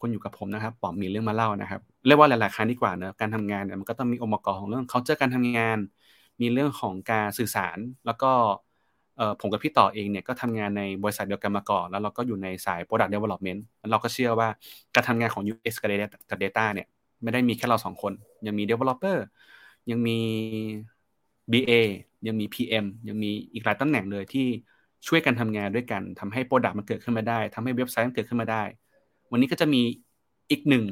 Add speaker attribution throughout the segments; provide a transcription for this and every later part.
Speaker 1: คุณอยู่กับผมนะครับปอมมีเรื่องมาเล่านะครับเรียกว่าหลาย ๆ ครั้งดีกว่าเนอะการทำงานเนี่ยมันก็ต้องมีองค์ประกอบของเรื่อง culture การทำงาน มีเรื่องของการสื่อสาร แล้วก็ผมกับพี่ต่อเองเนี่ยก็ทำงานในบริษัทเดียวกันมาก่อน แล้วเราก็อยู่ในสาย product development แล้วเราก็เชื่อว่าการทำงานของ UX กับ data เนี่ยไม่ได้มีแค่เราสองคน ยังมี developer ยังมี BA ยังมี PM ยังมีอีกหลายตำแหน่งเลยที่ช่วยกันทำงานด้วยกันทำให้ Product มันเกิดขึ้นมาได้ทำให้เว็บไซต์มันเกิดขึ้นมาได้ วันนี้ก็จะมีอีกหนึ่ง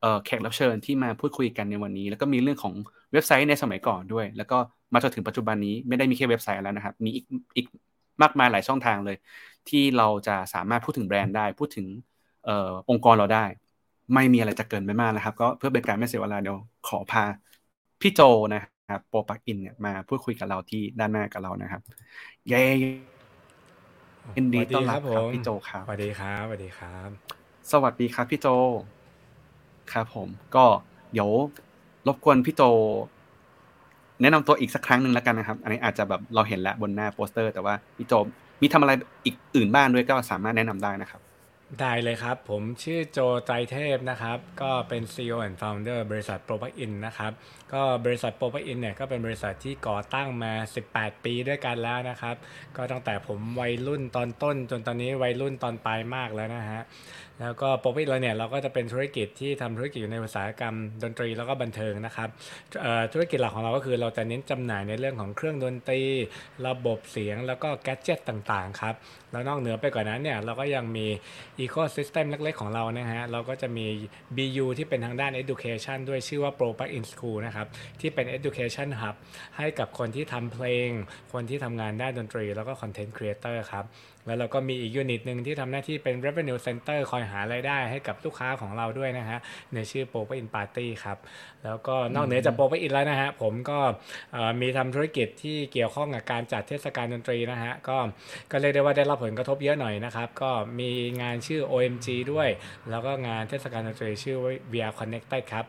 Speaker 1: เอ่อแขกรับเชิญที่มาพูดคุยกันในวันนี้ แล้วก็มีเรื่องของเว็บไซต์ในสมัยก่อนด้วย แล้วก็มาจนถึงปัจจุบันนี้ไม่ได้มีแค่เว็บไซต์แล้วนะครับ มีอีกอีกมากมายหลายช่องทางเลย ที่เราจะสามารถพูดถึงแบรนด์ได้ พูดถึงเอ่อองค์กรเราได้ ไม่มีอะไรจะเกินไปมากนะครับ ก็เพื่อเป็นการไม่เสียเวลาเดี๋ยวขอพาพี่โจนะครับโปรปักอินเนี่ยมาพูดคุยกับเราที่ด้านหน้ากับเรานะครับ เย้ยินดีต้อนรับครับพี่โจครับ
Speaker 2: สวัสดีครับสวัสดีครับ
Speaker 1: สวัสดีครับพี่โจ ครับผม ก็เดี๋ยวรบกวนพี่โจ แนะนำตัวอีกสักครั้งหนึ่งแล้วกันนะครับ อันนี้อาจจะแบบเราเห็นแล้วบนหน้าโปสเตอร์ แต่ว่าพี่โจมีทำอะไรอีกอื่นบ้างด้วยก็สามารถแนะนำได้นะครับ
Speaker 2: ได้เลยครับ ผมชื่อโจไตรเทพนะครับ ก็เป็น CEO and Founder บริษัท p r o p i n นนะครับ ก็บริษัท p r o p i n เนี่ยก็เป็นบริษัทที่ก่อตั้งมา 18 ปีด้วยกันแล้วนะครับ ก็ตั้งแต่ผมวัยรุ่นตอนต้น จนตอนนี้วัยรุ่นตอนปลายมากแล้วนะฮะ แล้วก็ p r o p i n เราเนี่ยเราก็จะเป็นธุรกิจที่ทำธุรกิจอยู่ในอุตสาหกรรมดนตรีแล้วก็บันเทิงนะครับธุรกิจหลักของเราก็คือเราจะเน้นจำหน่ายในเรื่องของเครื่องดนตรี ระบบเสียงแล้วก็แกดเจิตต่างๆครับแล้วนอกเหนือไปกว่านั้นเนี่ยเราก็ยังมี Ecosystem เล็กๆของเรานะฮะเราก็จะมี BU ที่เป็นทางด้าน Education ด้วยชื่อว่า Pro Plug in School นะครับที่เป็น Education Hub ให้กับคนที่ทำเพลง คนที่ทำงานด้านดนตรี แล้วก็ Content Creator ครับ แล้วเราก็มีอีกยูนิตหนึ่งที่ทำหน้าที่เป็น Revenue Center คอยหารายได้ให้กับลูกค้าของเราด้วยนะฮะในชื่อ Pro Plug in Party ครับ แล้วก็นอกเหนือจาก Pro Plug in แล้วนะฮะ ผมก็เอ่อมีทำธุรกิจที่เกี่ยวข้องกับการจัดเทศกาลดนตรีนะฮะ ก็ก็เรียกได้ว่าได้รับผลกระทบเยอะหน่อยนะครับ ก็มีงานชื่อ OMG ด้วย แล้วก็งานเทศกาลดนตรีชื่อว่า VR Connected ครับ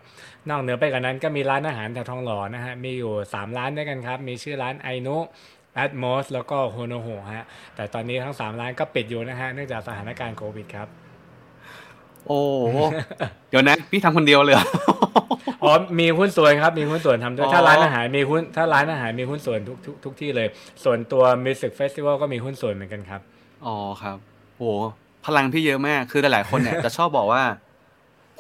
Speaker 2: นอกเหนือไปกว่านั้นก็มีร้านอาหารแถวทองหล่อนะฮะ มีอยู่ 3 ร้านด้วยกันครับ มีชื่อร้านไอนุ Atmos แล้วก็โฮโนโฮฮะ แต่ตอนนี้ทั้ง 3 ร้านก็ปิดอยู่นะฮะ เนื่องจากสถานการณ์โควิดครับ
Speaker 1: โอ้โหเดี๋ยวนะ พี่ทำคนเดียวเลยเหรอ
Speaker 2: อ๋อมีหุ้นส่วนครับ มีหุ้นส่วนทำด้วย
Speaker 1: อ๋อ
Speaker 2: ถ้าร้านอาหารมีหุ้น ถ้าร้านอาหารมีหุ้นส่วนทุกทุกทุกที่เลย ส่วนตัว Music Festival ก็มีหุ้นส่วนเหมือนกันครับ
Speaker 1: อ๋อครับ โห พลังพี่เยอะมาก คือหลายๆคนเนี่ยจะชอบบอกว่า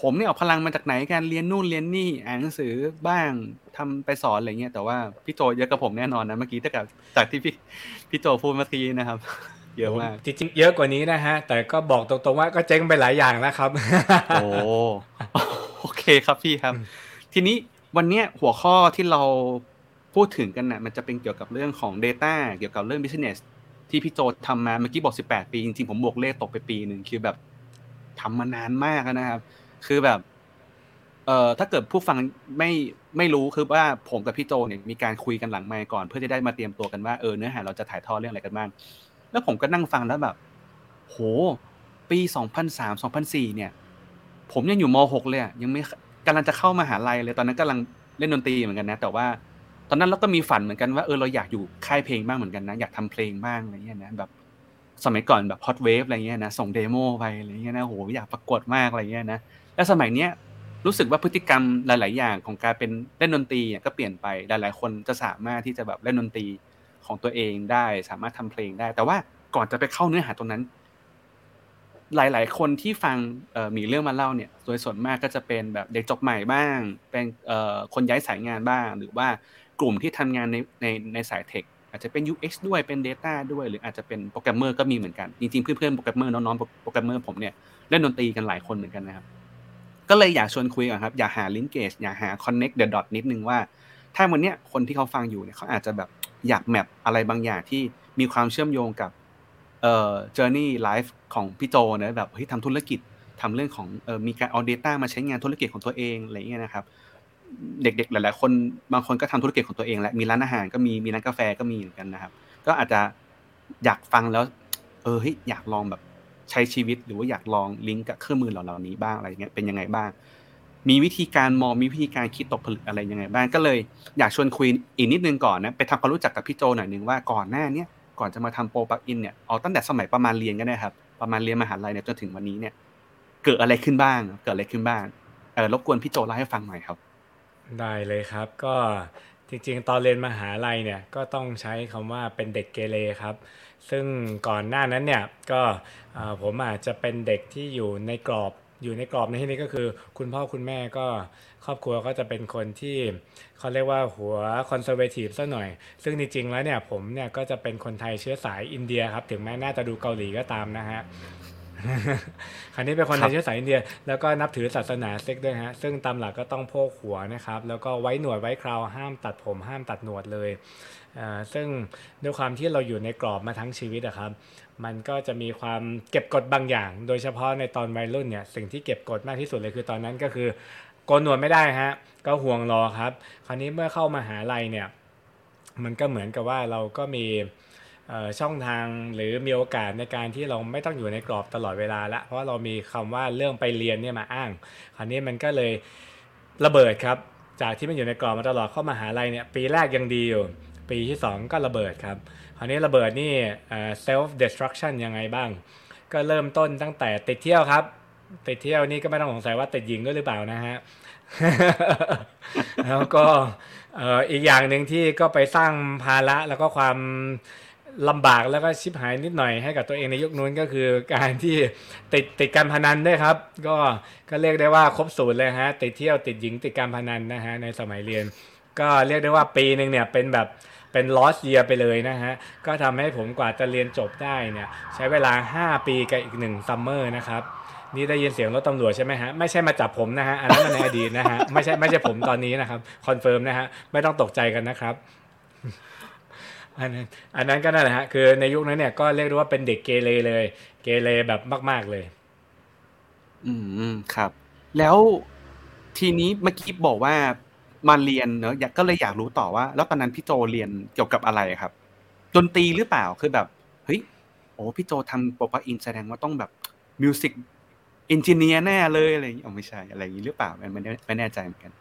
Speaker 1: ผมเนี่ยเอาพลังมาจากไหนการเรียนนู่นเรียนนี่อ่านหนังสือบ้างทำไปสอนอะไรเงี้ยแต่ว่าพี่โจเยอะกับผมแน่นอนนะเมื่อกี้ถ้ากับจากที่พี่พี่โจพูดเมื่อกี้นะครับ เยอะมาก
Speaker 2: จริงๆเยอะกว่านี้นะฮะ แต่ก็บอกตรงๆว่าก็เจ๊งไปหลายอย่างแล้วครับ
Speaker 1: โอ้โอเคครับพี่ครับ ทีนี้วันเนี้ยหัวข้อที่เราพูดถึงกันน่ะมันจะเป็นเกี่ยวกับเรื่องของ Data เกี่ยวกับเรื่อง Business ที่พี่โจทำมาเมื่อกี้บอก 18 ปี จริงๆ ผมบวกเลขตกไปปีหนึ่งคือแบบทำมานานมากแล้วนะครับ คือแบบ เอ่อถ้าเกิดผู้ฟังไม่ไม่รู้คือว่าผมกับพี่โจเนี่ยมีการคุยกันหลังไมค์ก่อนเพื่อจะได้มาเตรียมตัวกันว่าเออเนื้อหาเราจะถ่ายทอดเรื่องอะไรกันบ้างแล้วผมก็นั่งฟังแล้วแบบ โห ปี2003 2004เนี่ย ผมยังอยู่ม .6 เลยยังไม่กำลังจะเข้ามหาลัยเลยตอนนั้นกำลังเล่นดนตรีเหมือนกันนะ แต่ว่าตอนนั้นเราก็มีฝันเหมือนกันว่าเออเราอยากอยู่ค่ายเพลงบ้างเหมือนกันนะอยากทำเพลงบ้างอะไรเงี้ยนะแบบสมัยก่อนแบบฮอตเวฟอะไรเงี้ยนะส่งเดโมไปอะไรเงี้ยนะโหอยากประกวดมากอะไรเงี้ยนะ แล้วสมัยเนี้ยรู้สึกว่าพฤติกรรมหลาย ๆ อย่างของการเป็นเล่นดนตรีอะก็เปลี่ยนไปหลาย ๆ คนจะสามารถที่จะแบบเล่นดนตรีของตัวเองได้ สามารถทำเพลงได้ แต่ว่าก่อนจะไปเข้าเนื้อหาตรงนั้น หลาย ๆ คนที่ฟังมีเรื่องมาเล่าเนี่ยโดยส่วนมากก็จะเป็นแบบเด็กจบใหม่บ้าง เป็นคนย้ายสายงานบ้าง หรือว่ากลุ่มที่ทำงานในในในสาย tech อาจจะเป็น UX ด้วย เป็น Data ด้วย หรืออาจจะเป็นโปรแกรมเมอร์ก็มีเหมือนกัน จริงๆ เพื่อนๆ โปรแกรมเมอร์น้องๆ โปรแกรมเมอร์ผมเนี่ย เล่นดนตรีกันหลายคนเหมือนกันนะครับ ก็เลยอยากชวนคุยก่อนครับ อยากหา linkage อยากหา connect the dot นิดนึงว่า ถ้าวันเนี้ยคนที่เขาฟังอยู่เนี่ยเขาอาจจะแบบอยากแมปอะไรบางอย่างที่มีความเชื่อมโยงกับเอ่อ journey life ของพี่โจนะแบบเฮ้ยทำธุรกิจทำเรื่องของเอ่อมีการเอา Data มาใช้งานธุรกิจของตัวเองอะไรเงี้ยนะครับ เด็กๆ หลายๆคนบางคนก็ทำธุรกิจของตัวเองและมีร้านอาหารก็มีมีร้านกาแฟก็มีเหมือนกันนะครับ ก็อาจจะอยากฟังแล้ว เออเฮ้ยอยากลองแบบ ใช้ชีวิตหรือว่าอยากลองลิงก์กับเครื่องมือเหล่านี้บ้างอะไรเงี้ยเป็นยังไงบ้าง มีวิธีการมองมีวิธีการคิดตกผลึกอะไรยังไงบ้างก็เลย อยากชวนคุยอีกนิดนึงก่อนนะไปทำความรู้จักกับพี่โจหน่อยนึงว่าก่อนหน้าเนี้ยก่อนจะมาทำโปรปักอินเนี่ยเอาตั้งแต่สมัยประมาณเรียนก็ได้ครับ ประมาณเรียนมหาลัยเนี่ยจนถึงวันนี้เนี่ยเกิดอะไรขึ้นบ้าง เกิดอะไรขึ้นบ้างเออรบกวนพี่โจเล่าให้ฟังหน่อยครับ
Speaker 2: ได้เลยครับก็จริงๆ ตอนเรียนมหาลัยเนี่ยก็ต้องใช้คำว่าเป็นเด็กเกเรครับ ซึ่งก่อนหน้านั้นเนี่ยก็ผมอาจจะเป็นเด็กที่อยู่ในกรอบอยู่ในกรอบในที่นี้ก็คือ คุณพ่อคุณแม่ก็ครอบครัวก็จะเป็นคนที่เขาเรียกว่าหัวคอนเซอร์เวทีฟซะหน่อย ซึ่งจริงๆแล้วเนี่ยผมเนี่ยก็จะเป็นคนไทยเชื้อสายอินเดียครับ ถึงแม้น่าจะดูเกาหลีก็ตามนะฮะคราวนี้เป็นคนไทยเชื้อสายอินเดีย แล้วก็นับถือศาสนาเซ็กด้วยฮะ ซึ่งตามหลักก็ต้องโพกหัวนะครับ แล้วก็ไว้หนวดไว้คราวห้ามตัดผมห้ามตัดหนวดเลย ซึ่งด้วยความที่เราอยู่ในกรอบมาทั้งชีวิตอะครับ มันก็จะมีความเก็บกดบางอย่าง โดยเฉพาะในตอนวัยรุ่นเนี่ยสิ่งที่เก็บกดมากที่สุดเลยคือตอนนั้นก็คือโกนหนวดไม่ได้ฮะ ก็ห่วงรอครับ คราวนี้เมื่อเข้ามาหาลัยเนี่ย มันก็เหมือนกับว่าเราก็มีช่องทางหรือมีโอกาสในการที่เราไม่ต้องอยู่ในกรอบตลอดเวลาละ เพราะเรามีคำว่าเรื่องไปเรียนเนี่ยมาอ้าง คราวนี้มันก็เลยระเบิดครับ จากที่มันอยู่ในกรอบมาตลอดเข้ามาหาลัยเนี่ยปีแรกยังดีอยู่ ปีที่ 2 ก็ระเบิดครับ คราวนี้ระเบิดนี่ self destruction ยังไงบ้าง ก็เริ่มต้นตั้งแต่ติดเที่ยวครับ ติดเที่ยวนี่ก็ไม่ต้องสงสัยว่าติดหญิงด้วยหรือเปล่านะฮะ แล้วก็อีกอย่างหนึ่งที่ก็ไปสร้างภาระแล้วก็ความลำบากแล้วก็ชิบหายนิดหน่อยให้กับตัวเองในยุคนู้นก็คือการที่ติดติดการพนันด้วยครับ ก็ก็เรียกได้ว่าครบสูตรเลยฮะติดเที่ยวติดหญิงติดการพนันนะฮะในสมัยเรียน ก็เรียกได้ว่าปีหนึ่งเนี่ยเป็นแบบ เป็น lost year ไปเลยนะฮะ ก็ทำให้ผมกว่าจะเรียนจบได้เนี่ยใช้เวลา 5 ปีกับอีกหนึ่งซัมเมอร์นะครับนี่ได้ยินเสียงรถตำรวจใช่ไหมฮะไม่ใช่มาจับผมนะฮะอันนั้นมันในอดีตนะฮะไม่ใช่ไม่ใช่ผมตอนนี้นะครับ confirm นะฮะไม่ต้องตกใจกันนะครับอันนั้นอันนั้นก็นั่นแหละฮะคือในยุคนั้นเนี่ยก็เรียกได้ว่าเป็นเด็กเกเรเลย เกเรแบบมาก ๆเลย
Speaker 1: อืมครับ แล้วทีนี้เมื่อกี้บอกว่า มาเรียนเนอะอยากก็เลยอยากรู้ต่อว่า แล้วตอนนั้นพี่โจเรียนเกี่ยวกับอะไรครับดนตรีหรือเปล่าคือแบบเฮ้ยโอ้พี่โจทำ ProPlugin แสดงว่าต้องแบบ music engineer แน่เลยอะไรอย่างนี้ไม่ใช่อะไรอย่างนี้หรือเปล่าไม่ไม่แน่ใจเหมือนกัน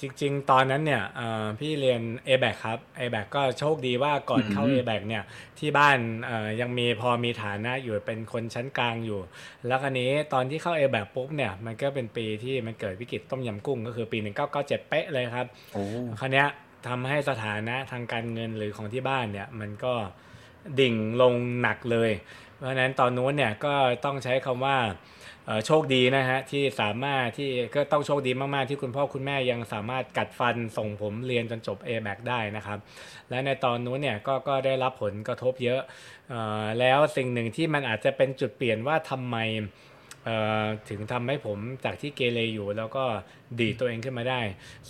Speaker 2: จริง ๆ ตอนนั้นเนี่ยพี่เรียน ABAC ครับ ABAC ก็โชคดีว่าก่อนเข้า a b a c เนี่ยที่บ้านยังมีพอมีฐานะอยู่เป็นคนชั้นกลางอยู่ แล้วคันนี้ตอนที่เข้า a b a c ปุ๊บเนี่ยมันก็เป็นปีที่มันเกิดวิกฤตต้มยำกุ้งก็คือปี 1997 เป๊ะเลยครับคันนี้ทำให้สถานะทางการเงินหรือของที่บ้านเนี่ยมันก็ดิ่งลงหนักเลย เพราะฉะนั้นตอนนู้นเนี่ยก็ต้องใช้คำว่า โชคดีนะฮะที่สามารถที่ก็ต้องโชคดีมากๆ ที่คุณพ่อคุณแม่ยังสามารถกัดฟันส่งผมเรียนจนจบ a m a c ได้นะครับ และในตอนนู้นเนี่ยก็ก็ได้รับผลกระทบเยอะอแล้วสิ่งหนึ่งที่มันอาจจะเป็นจุดเปลี่ยนว่าทำไม ถึงทำให้ผมจากที่เกเรอยู่ แล้วก็ดีดตัวเองขึ้นมาได้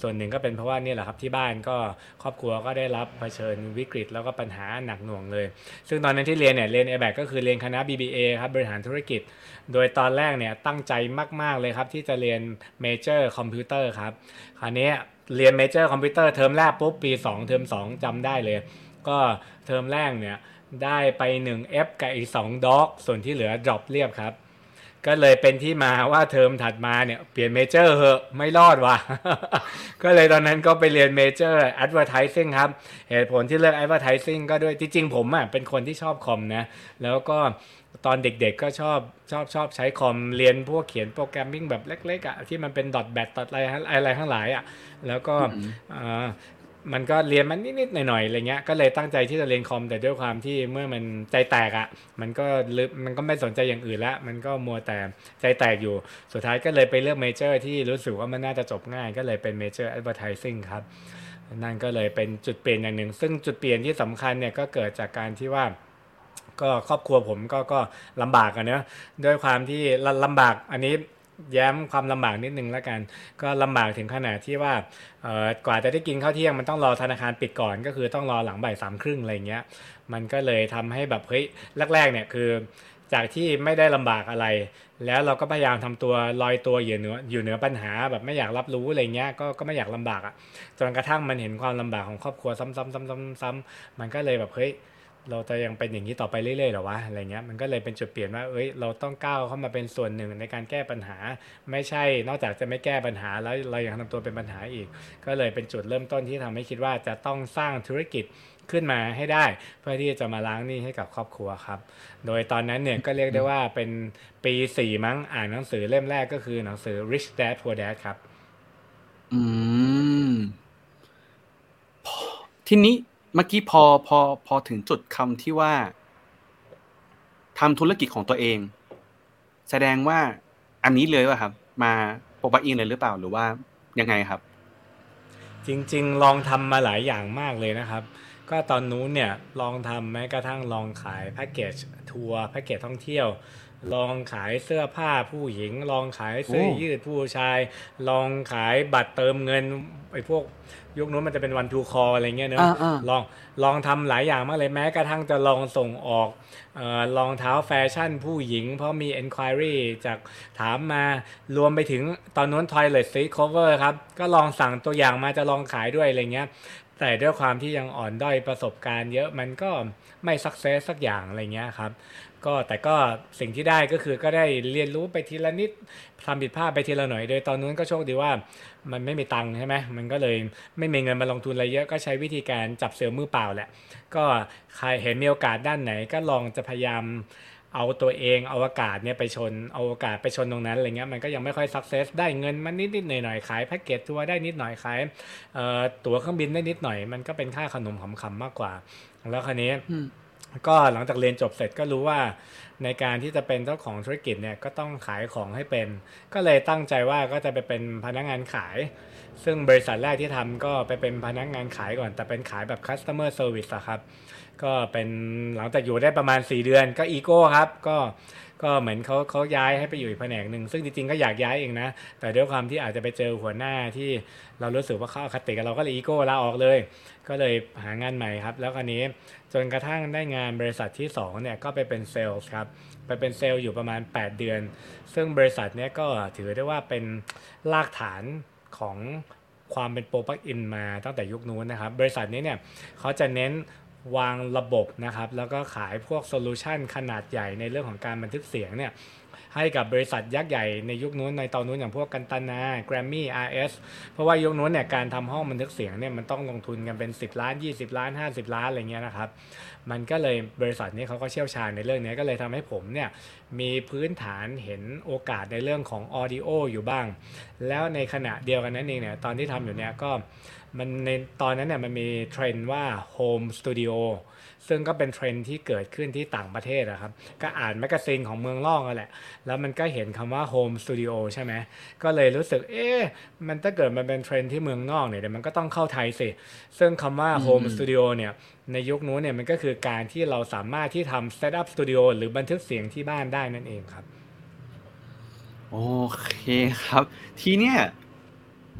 Speaker 2: ส่วนหนึ่งก็เป็นเพราะว่านี่แหละครับที่บ้านก็ครอบครัวก็ได้รับเผชิญวิกฤต แล้วก็ปัญหาหนักหน่วงเลย ซึ่งตอนนั้นที่เรียนเนี่ยเรียน a b a c ก็คือเรียนคณะ BBA ครับบริหารธุรกิจ โดยตอนแรกเนี่ยตั้งใจมาก ๆเลยครับที่จะเรียน major คอมพิวเตอร์ครับคราวนี้เรียน major คอมพิวเตอร์เทอมแรกปุ๊บปี 2 เทอม2จำได้เลย ก็เทอมแรกเนี่ยได้ไป 1F กับอีก2 dog ส่วนที่เหลือ drop เรียบครับ ก็เลยเป็นที่มาว่าเทอมถัดมาเนี่ยเปลี่ยน major เหอะไม่รอดว่ะ ก็เลยตอนนั้นก็ไปเรียน major advertising ครับ เหตุผลที่เลือก advertising ก็ด้วยจริงๆผมอะเป็นคนที่ชอบคอมนะ แล้วก็ตอนเด็กๆก็ชอบชอบชอบใช้คอมเรียนพวกเขียน programming แบบเล็กๆอะที่มันเป็น dot bat อะไรอะไรทั้งหลายอะแล้วก็ มันก็เรียนมันนิดๆหน่อยๆอะไรเงี้ยก็เลยตั้งใจที่จะเรียนคอมแต่ด้วยความที่เมื่อมันใจแตกอะ่ะ มันก็ลึมันก็ไม่สนใจอย่างอื่นละมันก็มัวแต่ใจแตกอยู่ สุดท้ายก็เลยไปเลือก major ที่รู้สึกว่ามันน่าจะจบง่าย ก็เลยเป็น major advertising ครับนั่นก็เลยเป็นจุดเปลี่ยนอย่างหนึ่ง ซึ่งจุดเปลี่ยนที่สำคัญเนี่ยก็เกิดจากการที่ว่าก็ครอบครัวผมก็ก็ลำบากอะเนะด้วยความที่ลำบากอันนี้ แย้มความลำบากนิดนึงแล้วกัน ก็ลำบากถึงขนาดที่ว่ากว่าจะได้กินข้าวเที่ยงมันต้องรอธนาคารปิดก่อน ก็คือต้องรอหลังบ่ายสามครึ่งอะไรเงี้ย มันก็เลยทำให้แบบเฮ้ยแรกๆเนี่ยคือ จากที่ไม่ได้ลำบากอะไร แล้วเราก็พยายามทำตัวลอยตัวอยู่เหนืออยู่เหนือปัญหาแบบไม่อยากรับรู้อะไรเงี้ยก็ก็ไม่อยากลำบากอะจนกระทั่งมันเห็นความลำบากของครอบครัวซ้ำๆๆๆมันก็เลยแบบเฮ้ย เราจะยังเป็นอย่างนี้ต่อไปเรื่อยๆหรอวะอะไรเงี้ยมันก็เลยเป็นจุดเปลี่ยนว่าเอ้ยเราต้องก้าวเข้ามาเป็นส่วนหนึ่งในการแก้ปัญหา ไม่ใช่นอกจากจะไม่แก้ปัญหาแล้วเรายังทำตัวเป็นปัญหาอีก ก็เลยเป็นจุดเริ่มต้นที่ทำให้คิดว่าจะต้องสร้างธุรกิจขึ้นมาให้ได้ เพื่อที่จะมาล้างหนี้ให้กับครอบครัวครับ โดยตอนนั้นเนี่ยก็เรียกได้ว่าเป็นปีสี่มั้งอ่านหนังสือเล่มแรกก็คือหนังสือ Rich Dad Poor Dad ครับ
Speaker 1: อืมทีนี้ มื่อกี้พอพอพอถึงจุดคำที่ว่าทำธุรกิจของตัวเอง แสดงว่าอันนี้เลยว่าครับ มาโปรปอินเลยหรือเปล่าหรือว่ายังไงครับ
Speaker 2: จริง ๆ ลองทำมาหลายอย่างมากเลยนะครับ ก็ตอนนู้นเนี่ยลองทำแม้กระทั่งลองขายแพ็กเกจทัวร์แพ็กเกจท่องเที่ยว ลองขายเสื้อผ้าผู้หญิง ลองขายเสื้อ
Speaker 1: โอ้
Speaker 2: ยืดผู้ชาย ลองขายบัตรเติมเงินไอ้พวกยุคนู้นมันจะเป็นวันทูคออะไรเงี้ยเนอะ
Speaker 1: อ่าอ่า
Speaker 2: ลองลองทำหลายอย่างมากเลยแม้กระทั่งจะลองส่งออกเอ่อรองเท้าแฟชั่นผู้หญิง เพราะมี enquiry จากถามมารวมไปถึงตอนนู้น toilet seat cover ครับ ก็ลองสั่งตัวอย่างมาจะลองขายด้วยอะไรเงี้ยแต่ด้วยความที่ยังอ่อนด้อยประสบการณ์เยอะมันก็ไม่ success สักอย่างอะไรเงี้ยครับ ก็แต่ก็สิ่งที่ได้ก็คือก็ได้เรียนรู้ไปทีละนิดทำผิดพลาดไปทีละหน่อย โดยตอนนู้นก็โชคดีว่ามันไม่มีตังค์ใช่ไหมมันก็เลยไม่มีเงินมาลงทุนอะไรเยอะก็ใช้วิธีการจับเสือมือเปล่าแหละ ก็ใครเห็นมีโอกาสด้านไหนก็ลองจะพยายามเอาตัวเองเอาอากาศเนี่ยไปชนเอาโอกาสไปชนตรงนั้นอะไรเงี้ยมันก็ยังไม่ค่อยสักเซสได้เงินมันนิดนิดหน่อยหน่อยขายแพ็กเกจทัวร์ได้นิดหน่อยขายเออตั๋วเครื่องบินได้นิดหน่อย มันก็เป็นค่าขนมขำๆมากกว่า แล้วคราวนี้ ก็หลังจากเรียนจบเสร็จก็รู้ว่าในการที่จะเป็นเจ้าของธุรกิจเนี่ยก็ต้องขายของให้เป็น ก็เลยตั้งใจว่าก็จะไปเป็นพนักงานขาย ซึ่งบริษัทแรกที่ทำก็ไปเป็นพนักงานขายก่อน แต่เป็นขายแบบ customer service อะครับ ก็เป็นหลังจากอยู่ได้ประมาณ 4 เดือนก็อีโก้ครับ ก็ก็เหมือนเขาเขาย้ายให้ไปอยู่อีกแผนกหนึ่งซึ่งจริงๆก็อยากย้ายเองนะ แต่ด้วยความที่อาจจะไปเจอหัวหน้าที่เรารู้สึกว่าเขาอคติกับเราก็เลยอีโก้ลาออกเลย ก็เลยหางานใหม่ครับ แล้วคราวนี้ จนกระทั่งได้งานบริษัทที่2เนี่ยก็ไปเป็นเซลล์ครับไปเป็นเซลล์อยู่ประมาณ 8 เดือน ซึ่งบริษัทเนี้ยก็ถือได้ว่าเป็นรากฐานของความเป็น ProPlugin มาตั้งแต่ยุคนู้นนะครับ บริษัทนี้เนี่ยเขาจะเน้นวางระบบนะครับ แล้วก็ขายพวก solution ขนาดใหญ่ในเรื่องของการบันทึกเสียงเนี่ย ให้กับบริษัทยักษ์ใหญ่ในยุคนู้นในตอนนู้นอย่างพวกกันตนา Grammy RS เพราะว่ายุคนู้นเนี่ยการทำห้องบันทึกเสียงเนี่ยมันต้องลงทุนกันเป็น 10 ล้าน 20 ล้าน 50 ล้านอะไรเงี้ยนะครับ มันก็เลยบริษัทนี้เขาก็เชี่ยวชาญในเรื่องนี้ก็เลยทำให้ผมเนี่ยมีพื้นฐานเห็นโอกาสในเรื่องของ audio อยู่บ้าง แล้วในขณะเดียวกันนั้นเองเนี่ยตอนที่ทำอยู่เนี่ยก็มันในตอนนั้นเนี่ยมันมีเทรนด์ว่า Home Studio ซึ่งก็เป็นเทรนด์ที่เกิดขึ้นที่ต่างประเทศนะครับ ก็อ่าน magazine ของเมืองนอกกันแหละ แล้วมันก็เห็นคำว่า Home Studio ใช่ไหม ก็เลยรู้สึก เอ๊ะ มันถ้าเกิดมันเป็นเทรนด์ที่เมืองนอกเนี่ยเดี๋ยวมันก็ต้องเข้าไทยสิ ซึ่งคำว่า Home Studio เนี่ยในยุคนู้นเนี่ยมันก็คือการที่เราสามารถที่ทำ Setup Studio หรือบันทึกเสียงที่บ้านได้นั่นเองครับ
Speaker 1: โอเคครับ ทีเนี้ย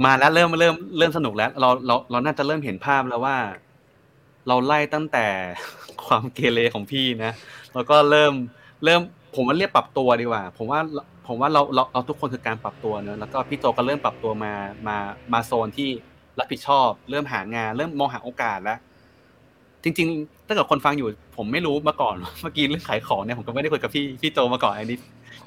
Speaker 1: มาแล้วเริ่มเริ่มเริ่มสนุกแล้ว เราเราเราน่าจะเริ่มเห็นภาพแล้วว่า เราไล่ตั้งแต่ความเกเรของพี่นะ แล้วก็เริ่มเริ่มผมว่าเรียกปรับตัวดีกว่า ผมว่าผมว่าเราเราเราทุกคนคือการปรับตัวเนอะแล้วก็พี่โจก็เริ่มปรับตัวมามามาโซนที่รับผิดชอบ เริ่มหางาน เริ่มมองหาโอกาสแล้ว จริง ๆ ถ้าเกิดคนฟังอยู่ ผมไม่รู้มาก่อนเมื่อกี้เรื่องขายของเนี่ยผมก็ไม่ได้คุยกับพี่พี่โจมาก่อนอันนี้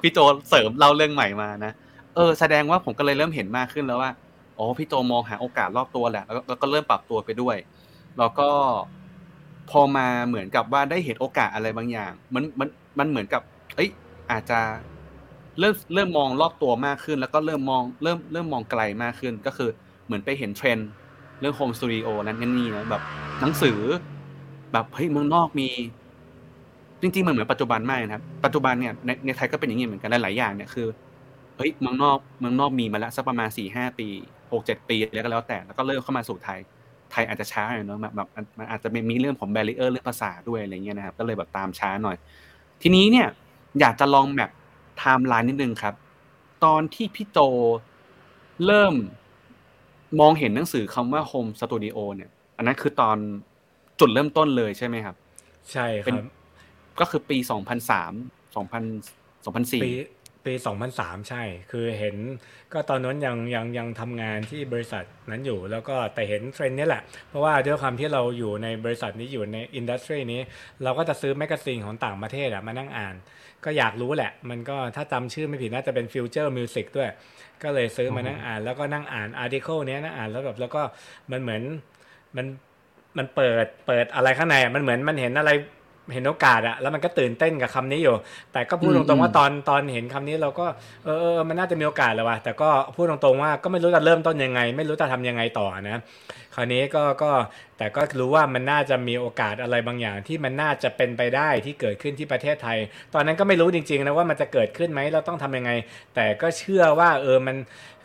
Speaker 1: พี่โจเสริมเล่าเรื่องใหม่มานะเออแสดงว่าผมก็เลยเริ่มเห็นมากขึ้นแล้วว่าอ๋อพี่โจมองหาโอกาสรอบตัวแหละแล้วก็เริ่มปรับตัวไปด้วย แล้วก็พอมาเหมือนกับว่าได้เห็นโอกาสอะไรบางอย่าง มันมันมันเหมือนกับ เอ้ย อาจจะเริ่มเริ่มมองรอบตัวมากขึ้น แล้วก็เริ่มมองเริ่มเริ่มมองไกลมากขึ้น ก็คือเหมือนไปเห็นเทรนด์เรื่องโฮมสตูดิโอนั้นนั่นนี่นะแบบหนังสือ แบบเฮ้ยเมืองนอกมี จริงๆมันเหมือนปัจจุบันมากนะครับ ปัจจุบันเนี่ยในในไทยก็เป็นอย่างนี้เหมือนกันหลายๆอย่างเนี่ยคือเฮ้ยเมืองนอกเมืองนอกมีมาแล้วสักประมาณสี่ห้าปีหกเจ็ดปีแล้วก็แล้วแต่แล้วก็เริ่มเข้ามาสู่ไทย ไทยอาจจะช้าหน่อยเนาะแบบแบบมันมันอาจจะมีเรื่องของแบร r เออร์เรื่องภาษาด้วยอะไรเงี้ยนะครับก็เลยแบบตามช้าหน่อย ทีนี้เนี่ย อยากจะลองแบบไทม์ไลน์นิดนึงครับ ตอนที่พี่โจเริ่มมองเห็นหนังสือคำว่า Home Studio เนี่ย อันนั้นคือตอนจุดเริ่มต้นเลยใช่ไหมครับ
Speaker 2: ใช่ค
Speaker 1: เป็น
Speaker 2: รับ
Speaker 1: ก็คือปีสองพันสามสองพันสองพันสี่
Speaker 2: ปีปี 2003 ใช่ คือเห็นก็ตอนนั้นยังยังยังทำงานที่บริษัทนั้นอยู่ แล้วก็แต่เห็นเทรนด์นี้แหละ เพราะว่าด้วยความที่เราอยู่ในบริษัทนี้อยู่ใน industry นี้ เราก็จะซื้อ magazine ของต่างประเทศอะมานั่งอ่าน ก็อยากรู้แหละ มันก็ถ้าจำชื่อไม่ผิดน่าจะเป็น Future Music ด้วย ก็เลยซื้อมานั่งอ่านแล้วก็นั่งอ่าน article นี้นั่งอ่านแล้วแบบแล้วก็มันเหมือนมันมันเปิดเปิดอะไรข้างในมันเหมือนมันเห็นอะไร เห็นโอกาสอะแล้วมันก็ตื่นเต้นกับคำนี้อยู่ แต่ก็พูดตรงๆว่าตอนตอนเห็นคำนี้เราก็เออเออมันน่าจะมีโอกาสแหละว่ะแต่ก็พูดตรงๆว่าก็ไม่รู้จะเริ่มต้นยังไง ไม่รู้จะทำยังไงต่อนะ คราวนี้ก็ก็แต่ก็รู้ว่ามันน่าจะมีโอกาสอะไรบางอย่างที่มันน่าจะเป็นไปได้ที่เกิดขึ้นที่ประเทศไทย ตอนนั้นก็ไม่รู้จริงๆนะว่ามันจะเกิดขึ้นไหมเราต้องทำยังไง แต่ก็เชื่อว่าเออมัน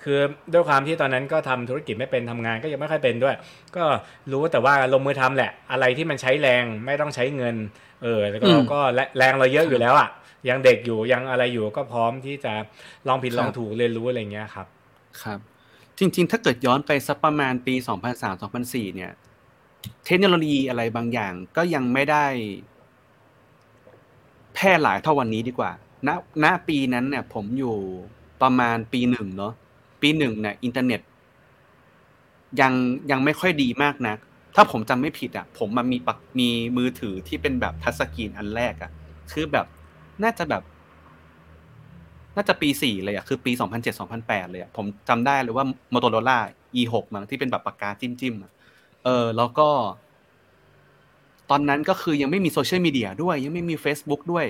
Speaker 2: คือด้วยความที่ตอนนั้นก็ทำธุรกิจไม่เป็นทำงานก็ยังไม่ค่อยเป็นด้วย ก็รู้แต่ว่าลงมือทำแหละ อะไรที่มันใช้แรงไม่ต้องใช้เงิน เออแล้วก็เราก็แรงเราเยอะอยู่แล้วอะยังเด็กอยู่ยังอะไรอยู่ก็พร้อมที่จะลองผิดลองถูกเรียนรู้อะไรเงี้ยครับ
Speaker 1: ครับ จริง ๆ ถ้าเกิดย้อนไปสักประมาณปี 2003-2004 เนี่ย เทคโนโลยีอะไรบางอย่างก็ยังไม่ได้ แพร่หลายเท่าวันนี้ดีกว่า ณ ณ ปีนั้นเนี่ย ผมอยู่ประมาณปีหนึ่งเนาะ ปีหนึ่งเนี่ยอินเทอร์เน็ต ยังยังไม่ค่อยดีมากนะถ้าผมจำไม่ผิดอะ ผมมันมีปักมีมือถือที่เป็นแบบ touch screen อันแรกอะ คือแบบน่าจะแบบ น่าจะปีสี่เลยอะคือปีสองพันเจ็ดสองพันแปดเลยอะผมจำได้เลยว่า Motorola E หกมั้งที่เป็นแบบปากกาจิ้มจิ้มอะเออแล้วก็ ตอนนั้นก็คือยังไม่มีโซเชียลมีเดียด้วย ยังไม่มี Facebook ด้วย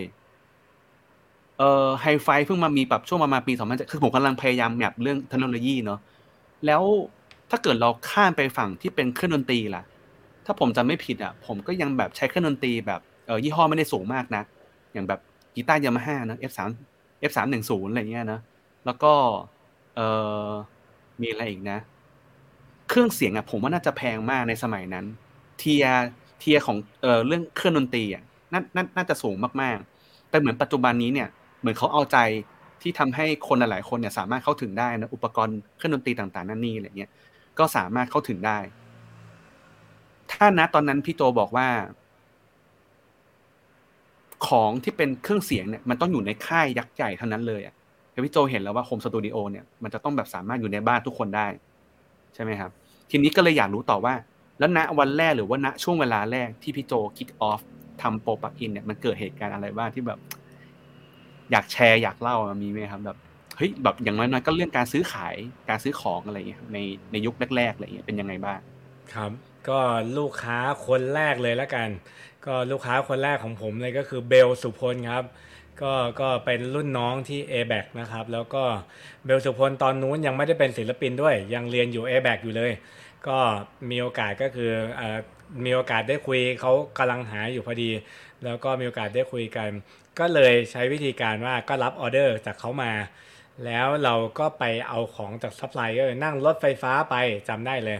Speaker 1: เออไฮไฟเพิ่งมามีแบบช่วงประมาณปีสองพันคือผมกำลังพยายาม map เรื่องเทคโนโลยีเนาะแล้วถ้าเกิดเราข้ามไปฝั่งที่เป็นเครื่องดนตรีล่ะ ถ้าผมจำไม่ผิดอะ ผมก็ยังแบบใช้เครื่องดนตรีแบบเออยี่ห้อไม่ได้สูงมากนะ อย่างแบบกีตาร์ยามาฮ่านะ F สาม F สามหนึ่งศูนย์อะไรเงี้ยนะ แล้วก็เออมีอะไรอีกนะ เครื่องเสียงอะผมว่าน่าจะแพงมากในสมัยนั้น เทียเทียของเออเรื่องเครื่องดนตรีอะน่าน่าน่าจะสูงมากๆ แต่เหมือนปัจจุบันนี้เนี่ย เหมือนเขาเอาใจที่ทำให้คนหลายๆคนเนี่ยสามารถเข้าถึงได้นะอุปกรณ์เครื่องดนตรีต่างๆนั่นนี่อะไรเงี้ยก็สามารถเข้าถึงได้ ถ้านะตอนนั้นพี่โจบอกว่า ของที่เป็นเครื่องเสียงเนี่ยมันต้องอยู่ในค่ายยักษ์ใหญ่เท่านั้นเลยอะพี่โจเห็นแล้วว่าโฮมสตูดิโอเนี่ยมันจะต้องแบบสามารถอยู่ในบ้านทุกคนได้ ใช่ไหมครับ ทีนี้ก็เลยอยากรู้ต่อว่า แล้วณวันแรกหรือว่าณช่วงเวลาแรกที่พี่โจคิกออฟทำโปรปักอินเนี่ยมันเกิดเหตุการณ์อะไรบ้างที่แบบ อยากแชร์อยากเล่ามีไหมครับแบบเฮ้ยแบบอย่างน้อยๆก็เรื่องการซื้อขายการซื้อของอะไรเงี้ยในในยุคแรกๆอะไรเงี้ยเป็นยังไงบ้าง
Speaker 2: ครับ ก็ลูกค้าคนแรกเลยแล้วกัน ก็ลูกค้าคนแรกของผมเลยก็คือเบลสุพลครับ ก็ก็เป็นรุ่นน้องที่ a b a c นะครับ แล้วก็เบลสุพลตอนนู้นยังไม่ได้เป็นศิลปินด้วย ยังเรียนอยู่ a b a c อยู่เลย ก็มีโอกาสก็คืออมีโอกาสได้คุยเขากำลังหาอยู่พอดี แล้วก็มีโอกาสได้คุยกัน ก็เลยใช้วิธีการว่าก็รับออเดอร์จากเขามา แล้วเราก็ไปเอาของจากซัพพลายเออร์นั่งรถไฟฟ้าไปจำได้เลย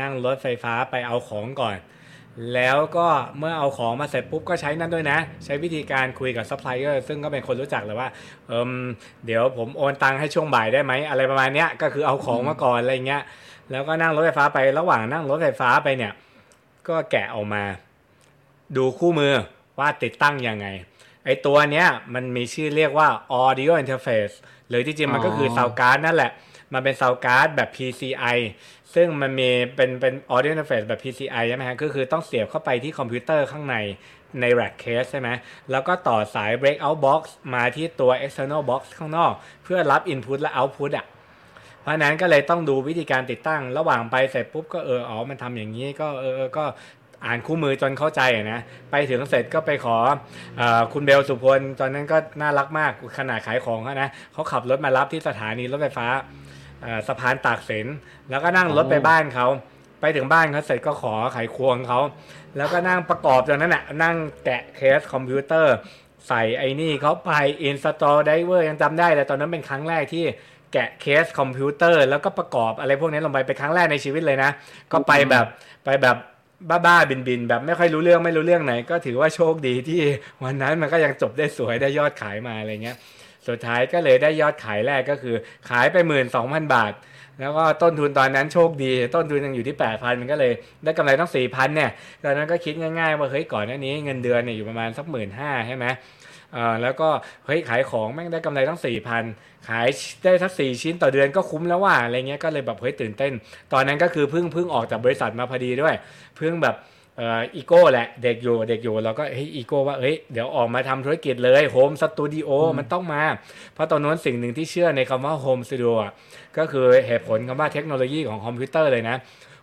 Speaker 2: นั่งรถไฟฟ้าไปเอาของก่อน แล้วก็เมื่อเอาของมาเสร็จปุ๊บก็ใช้นั่นด้วยนะ ใช้วิธีการคุยกับซัพพลายเออร์ซึ่งก็เป็นคนรู้จักเลยว่าเออเดี๋ยวผมโอนตังค์ให้ช่วงบ่ายได้ไหมอะไรประมาณนี้ก็คือเอาของมาก่อนอะไรเงี้ยแล้วก็นั่งรถไฟฟ้าไประหว่างนั่งรถไฟฟ้าไปเนี่ย ก็แกะออกมา ดูคู่มือว่าติดตั้งยังไงไอตัวเนี้ยมันมีชื่อเรียกว่า audio interface หรือที่จริงมันก็คือ sound card นั่นแหละ มันเป็น sound card แบบ PCI ซึ่งมันมีเป็นเป็น audio interface แบบ PCI ใช่ไหมฮะก็คือต้องเสียบเข้าไปที่คอมพิวเตอร์ข้างในใน rack case ใช่ไหม แล้วก็ต่อสาย breakout box มาที่ตัว external box ข้างนอก เพื่อรับ input และ output อะ เพราะนั้นก็เลยต้องดูวิธีการติดตั้ง ระหว่างไปเสร็จปุ๊บก็เออ อ๋อ มันทำอย่างนี้ก็เออก็อ่านคู่มือจนเข้าใจนะ ไปถึงเสร็จก็ไปขออคุณเบลสุพล ตอนนั้นก็น่ารักมากขนาดขายของเขานะเขาขับรถมารับที่สถานีรถไฟฟ้า สะพานตากสินแล้วก็นั่งรถไปบ้านเขาไปถึงบ้านเขาเสร็จก็ขอไขควงเขาแล้วก็นั่งประกอบจากนั้นแหละนั่งแกะเคสคอมพิวเตอร์ ใส่ไอ้นี่เข้าไป install driver ยังจำได้เลยตอนนั้นเป็นครั้งแรกที่แกะเคสคอมพิวเตอร์ แล้วก็ประกอบอะไรพวกนี้ลงไปเป็นครั้งแรกในชีวิตเลยนะ ก็ไปแบบไปแบบบ้าๆบิ่นๆ แบบไม่ค่อยรู้เรื่องไม่รู้เรื่องไหน ก็ถือว่าโชคดีที่วันนั้นมันก็ยังจบได้สวยได้ยอดขายมาอะไรเงี้ย สุดท้ายก็เลยได้ยอดขายแรกก็คือ ขายไปหมื่นสองพันบาท แล้วก็ต้นทุนตอนนั้นโชคดี ต้นทุนยังอยู่ที่แปดพันมันก็เลยได้กำไรตั้งสี่พันเนี่ย ตอนนั้นก็คิดง่ายๆ ว่าเฮ้ยก่อนหน้านี้เงินเดือนเนี่ยอยู่ประมาณสักหมื่นห้าใช่ไหมอ่าแล้วก็เฮ้ยขายของแม่งได้กำไรตั้งสี่พันขายได้สักสี่ชิ้นต่อเดือนก็คุ้มแล้วว่ะอะไรเงี้ยก็เลยแบบเฮ้ยตื่นเต้น ตอนนั้นก็คือเพิ่งเพิ่งออกจากบริษัทมาพอดีด้วย เพิ่งแบบ อ่ออีโก้แหละเด็กอยู่เด็กอยู่เราก็เฮ้ยอีโก้ว่าเฮ้ยเดี๋ยวออกมาทำธุรกิจเลย home studio มันต้องมา เพราะตอนนั้นสิ่งหนึ่งที่เชื่อในคำว่า home studio ก็คือเหตุผลคำว่าเทคโนโลยีของคอมพิวเตอร์เลยนะ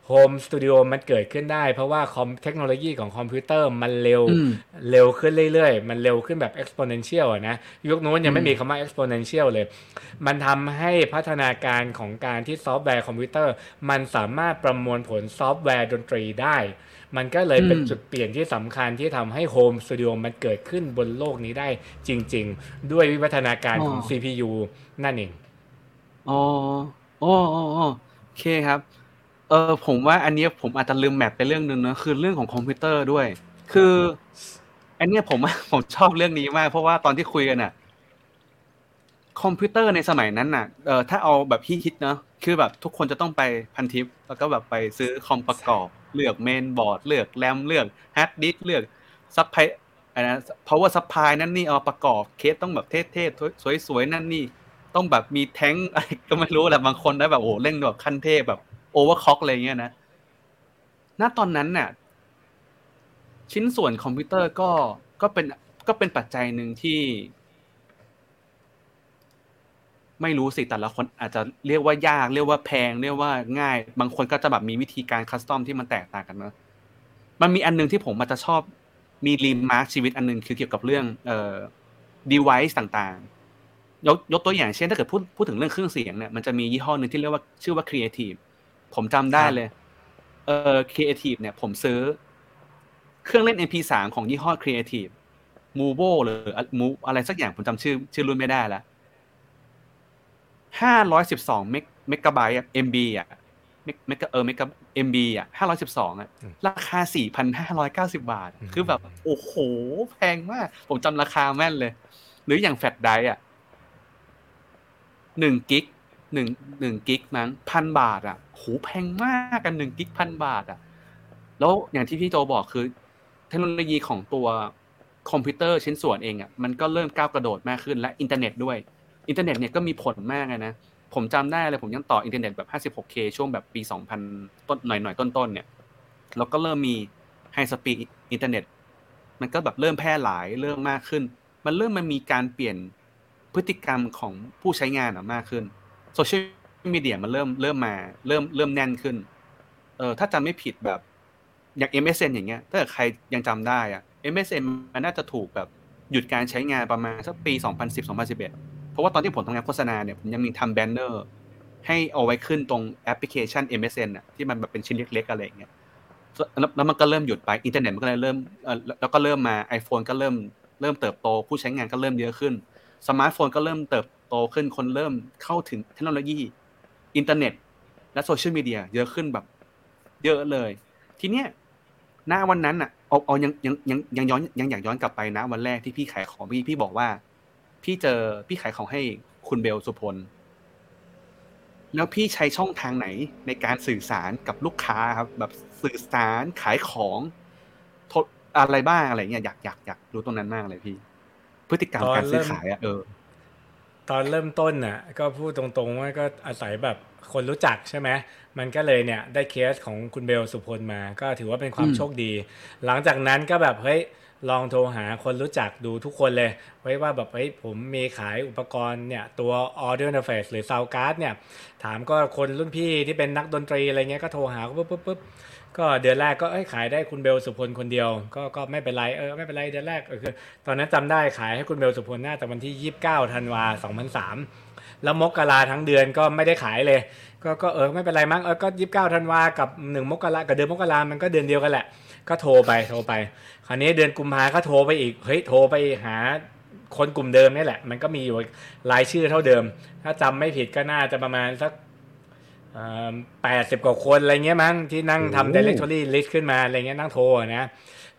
Speaker 2: home studio มันเกิดขึ้นได้ เพราะว่าคอมเทคโนโลยีของคอมพิวเตอร์มันเร็ว
Speaker 1: อืม
Speaker 2: เร็วขึ้นเรื่อยๆ มันเร็วขึ้นแบบ exponential อะนะยุคนู้นยังไม่มีคำว่า exponential เลย มันทำให้พัฒนาการของการที่ซอฟต์แวร์คอมพิวเตอร์ มันสามารถประมวลผลซอฟต์แวร์ดนตรีได้ มันก็เลยเป็น
Speaker 1: อืม
Speaker 2: จุดเปลี่ยนที่สำคัญที่ทำให้ home studio มันเกิดขึ้นบนโลกนี้ได้จริง ๆ ด้วยวิวัฒนาการของ CPU นั่นเอง
Speaker 1: อ๋ออ๋ออ๋ออ๋อโอเคครับ เออผมว่าอันเนี้ยผมอาจจะลืม map ไปเรื่องหนึ่งนะคือเรื่องของคอมพิวเตอร์ด้วย คือ อันเนี้ยผมผมชอบเรื่องนี้มาก เพราะว่าตอนที่คุยกันน่ะคอมพิวเตอร์ในสมัยนั้นน่ะ เออถ้าเอาแบบพี่คิดเนาะ คือแบบทุกคนจะต้องไปพันทิป แล้วก็แบบไปซื้อคอมประกอบ เลือกเมนบอร์ดเลือกแรมเลือกฮาร์ดดิสก์เลือก supply อะไรนะ power supply นั่นนี่เอาประกอบเคสต้องแบบเท่ๆสวยๆนั่นนี่ ต้องแบบมีแท้งอะไรก็ไม่รู้แหละบางคนได้แบบโอ้เล่นแบบขั้นเทพแบบ overclock อะไรเงี้ยนะณตอนนั้นน่ะ ชิ้นส่วนคอมพิวเตอร์ก็ก็เป็นก็เป็นปัจจัยหนึ่งที่ ไม่รู้สิแต่ละคนอาจจะเรียกว่ายาก เรียกว่าแพง เรียกว่าง่าย บางคนก็จะแบบมีวิธีการ custom ที่มันแตกต่างกันนะมันมีอันหนึ่งที่ผมอาจจะชอบมี remark ชีวิตอันหนึ่งคือเกี่ยวกับเรื่องเอ่อ device ต่างๆ ยกยกตัวอย่างเช่น ถ้าเกิดพูดพูดถึงเรื่องเครื่องเสียงเนี่ยมันจะมียี่ห้อหนึ่งที่เรียกว่าชื่อว่า Creative ผมจำได้เลยเอ่อ Creative เนี่ย ผมซื้อ เครื่องเล่น MP3 ของยี่ห้อ Creative Movo หรืออะ Move อะไรสักอย่างผมจำชื่อชื่อรุ่นไม่ได้แล้ว ห้าร้อยสิบสองเมกเมกะไบต์อะ MB อะเมกเมกะเออเมกะ MB อะห้าร้อยสิบสองอะ
Speaker 2: อืม
Speaker 1: ราคาสี่พันห้าร้อยเก้าสิบาท
Speaker 2: อืม
Speaker 1: คือแบบ โอ้โห แพงมาก ผมจำราคาแม่นเลย หรืออย่างแฟลชไดรฟ์อะหนึ่ง gig หนึ่งหนึ่ง gig มั้งพันบาท อะโหแพงมากกันหนึ่ง gig พันบาท อะ แล้วอย่างที่พี่โจบอกคือ เทคโนโลยีของตัวคอมพิวเตอร์ชิ้นส่วนเองอะมันก็เริ่มก้าวกระโดดมากขึ้นและอินเทอร์เน็ตด้วย อินเทอร์เน็ตเนี่ยก็มีผลมากเลยนะ ผมจำได้เลยผมยังต่ออินเทอร์เน็ตแบบ 56K ช่วงแบบปี 2000 ต้นหน่อยๆ ต้นๆ เนี่ย แล้วก็เริ่มมี high speed อินเทอร์เน็ต มันก็แบบเริ่มแพร่หลายเริ่มมากขึ้น มันเริ่มมันมีการเปลี่ยนพฤติกรรมของผู้ใช้งานอะมากขึ้นโซเชียลมีเดียมันเริ่มเริ่มมาเริ่มเริ่มแน่นขึ้น เออถ้าจำไม่ผิดแบบอย่าง MSN อย่างเงี้ย ถ้าใครยังจำได้อะ MSN มันน่าจะถูกแบบหยุดการใช้งานประมาณสักปี 2010-2011เพ ราะว่าตอนที่ผมทำงานโฆษณาเนี่ยผมยังมีทำแบนเนอร์ให้เอาไว้ขึ้นตรงแอปพลิเคชัน MSN อะที่มันแบบเป็นชิ้นเล็กๆอะไรอย่างเงี้ยแล้วมันก็เริ่มหยุดไปอินเทอร์เน็ตมันก็เลยเริ่มแล้วก็เริ่มมา iPhone ก็เริ่มเริ่มเติบโต ผู้ใช้งานก็เริ่มเยอะขึ้น สมาร์ทโฟนก็เริ่มเติบโตขึ้นคนเริ่มเข้าถึงเทคโนโลยีอินเทอร์เน็ต และโซเชียลมีเดียเยอะขึ้นแบบ เยอะเลย ทีเนี้ยหน้าวันนั้นอะเอาเอายังยังยังยังย้อนยังอยากย้อนกลับไปนะวันแรกที่พี่ขายของพี่พี่บอกว่า พี่เจอพี่ขายของให้คุณเบลสุพล แล้วพี่ใช้ช่องทางไหนในการสื่อสารกับลูกค้าครับ แบบสื่อสารขายของทดอะไรบ้างอะไรเงี้ยอยากอยากอยากรู้ตรงนั้นมากเลยพี่ พฤติกรรมการซื้อขายอะเออ
Speaker 2: ตอนเริ่มต้นน่ะ ก็พูดตรงๆว่าก็อาศัยแบบคนรู้จักใช่ไหมมันก็เลยเนี่ย ได้เคสของคุณเบลสุพลมา ก็ถือว่าเป็นความ
Speaker 1: อืม
Speaker 2: โชคดี หลังจากนั้นก็แบบเฮ้ย ลองโทรหาคนรู้จักดูทุกคนเลย ไว้ว่าแบบเฮ้ยผมมีขายอุปกรณ์เนี่ยตัว audio interface หรือ sound card เนี่ย ถามก็คนรุ่นพี่ที่เป็นนักดนตรีอะไรเงี้ยก็โทรหาปุ๊บปุ๊บปุ๊บก็เดือนแรกก็เอ้ยขายได้คุณเบลสุพลคนเดียว ก็ก็ไม่เป็นไรเออไม่เป็นไรเดือนแรกเออคือตอนนั้นจำได้ขายให้คุณเบลสุพลน่าจะวันที่ 29ธันวา2003 แล้วมกราทั้งเดือนก็ไม่ได้ขายเลย ก็ก็เออไม่เป็นไรมั้งเออก็ยี่สิบเก้าธันวากับหนึ่งมกรากับเดือนมกรามันก็เดือนเดียวกันแหละ ก็โทรไปโทรไป คราวนี้เดือนกุมภาก็โทรไปอีก เฮ้ย โทรไปหาคนกลุ่มเดิมนี่แหละ มันก็มีอยู่รายชื่อเท่าเดิม ถ้าจำไม่ผิดก็น่าจะประมาณสักแปดสิบกว่าคนอะไรเงี้ยมั้งที่นั่งทำ
Speaker 3: โอ้
Speaker 2: directory list ขึ้นมาอะไรเงี้ยนั่งโทรอะนะ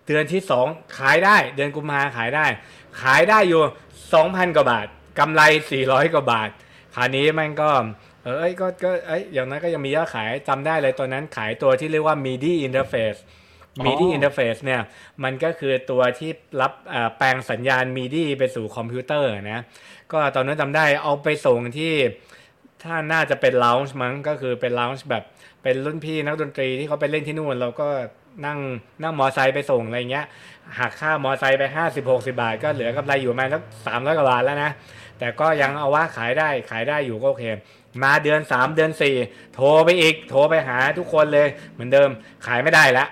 Speaker 2: เดือนที่สองขายได้ เดือนกุมภาขายได้ ขายได้อยู่สองพันกว่าบาทกำไรสี่ร้อยกว่าบาท คราวนี้มันก็เออเอ้ยก็ก็เอ้ยอย่างนั้นก็ยังมียอดขายจำได้เลยตอนนั้นขายตัวที่เรียกว่า MIDI interface MIDI interface เนี่ยมันก็คือตัวที่รับแปลงสัญญาณ MIDI ไปสู่คอมพิวเตอร์นะก็ตอนนั้นจำได้เอาไปส่งที่ถ้าน่าจะเป็นลาวช์มั้งก็คือเป็นลาวช์แบบเป็นรุ่นพี่นักดนตรีที่เขาไปเล่นที่นู่นเราก็นั่งนั่งมอไซค์ไปส่งอะไรเงี้ยหักค่ามอไซค์ไปห้าสิบหกสิบาท ก็เหลือกำไรอยู่ประมาณสักสามร้อยกว่าบาทแล้วนะ แต่ก็ยังเอาว่าขายได้ขายได้อยู่ก็โอเค มาเดือนสามเดือนสี่โทรไปอีก โทรไปหาทุกคนเลยเหมือนเดิมขายไม่ได้ละ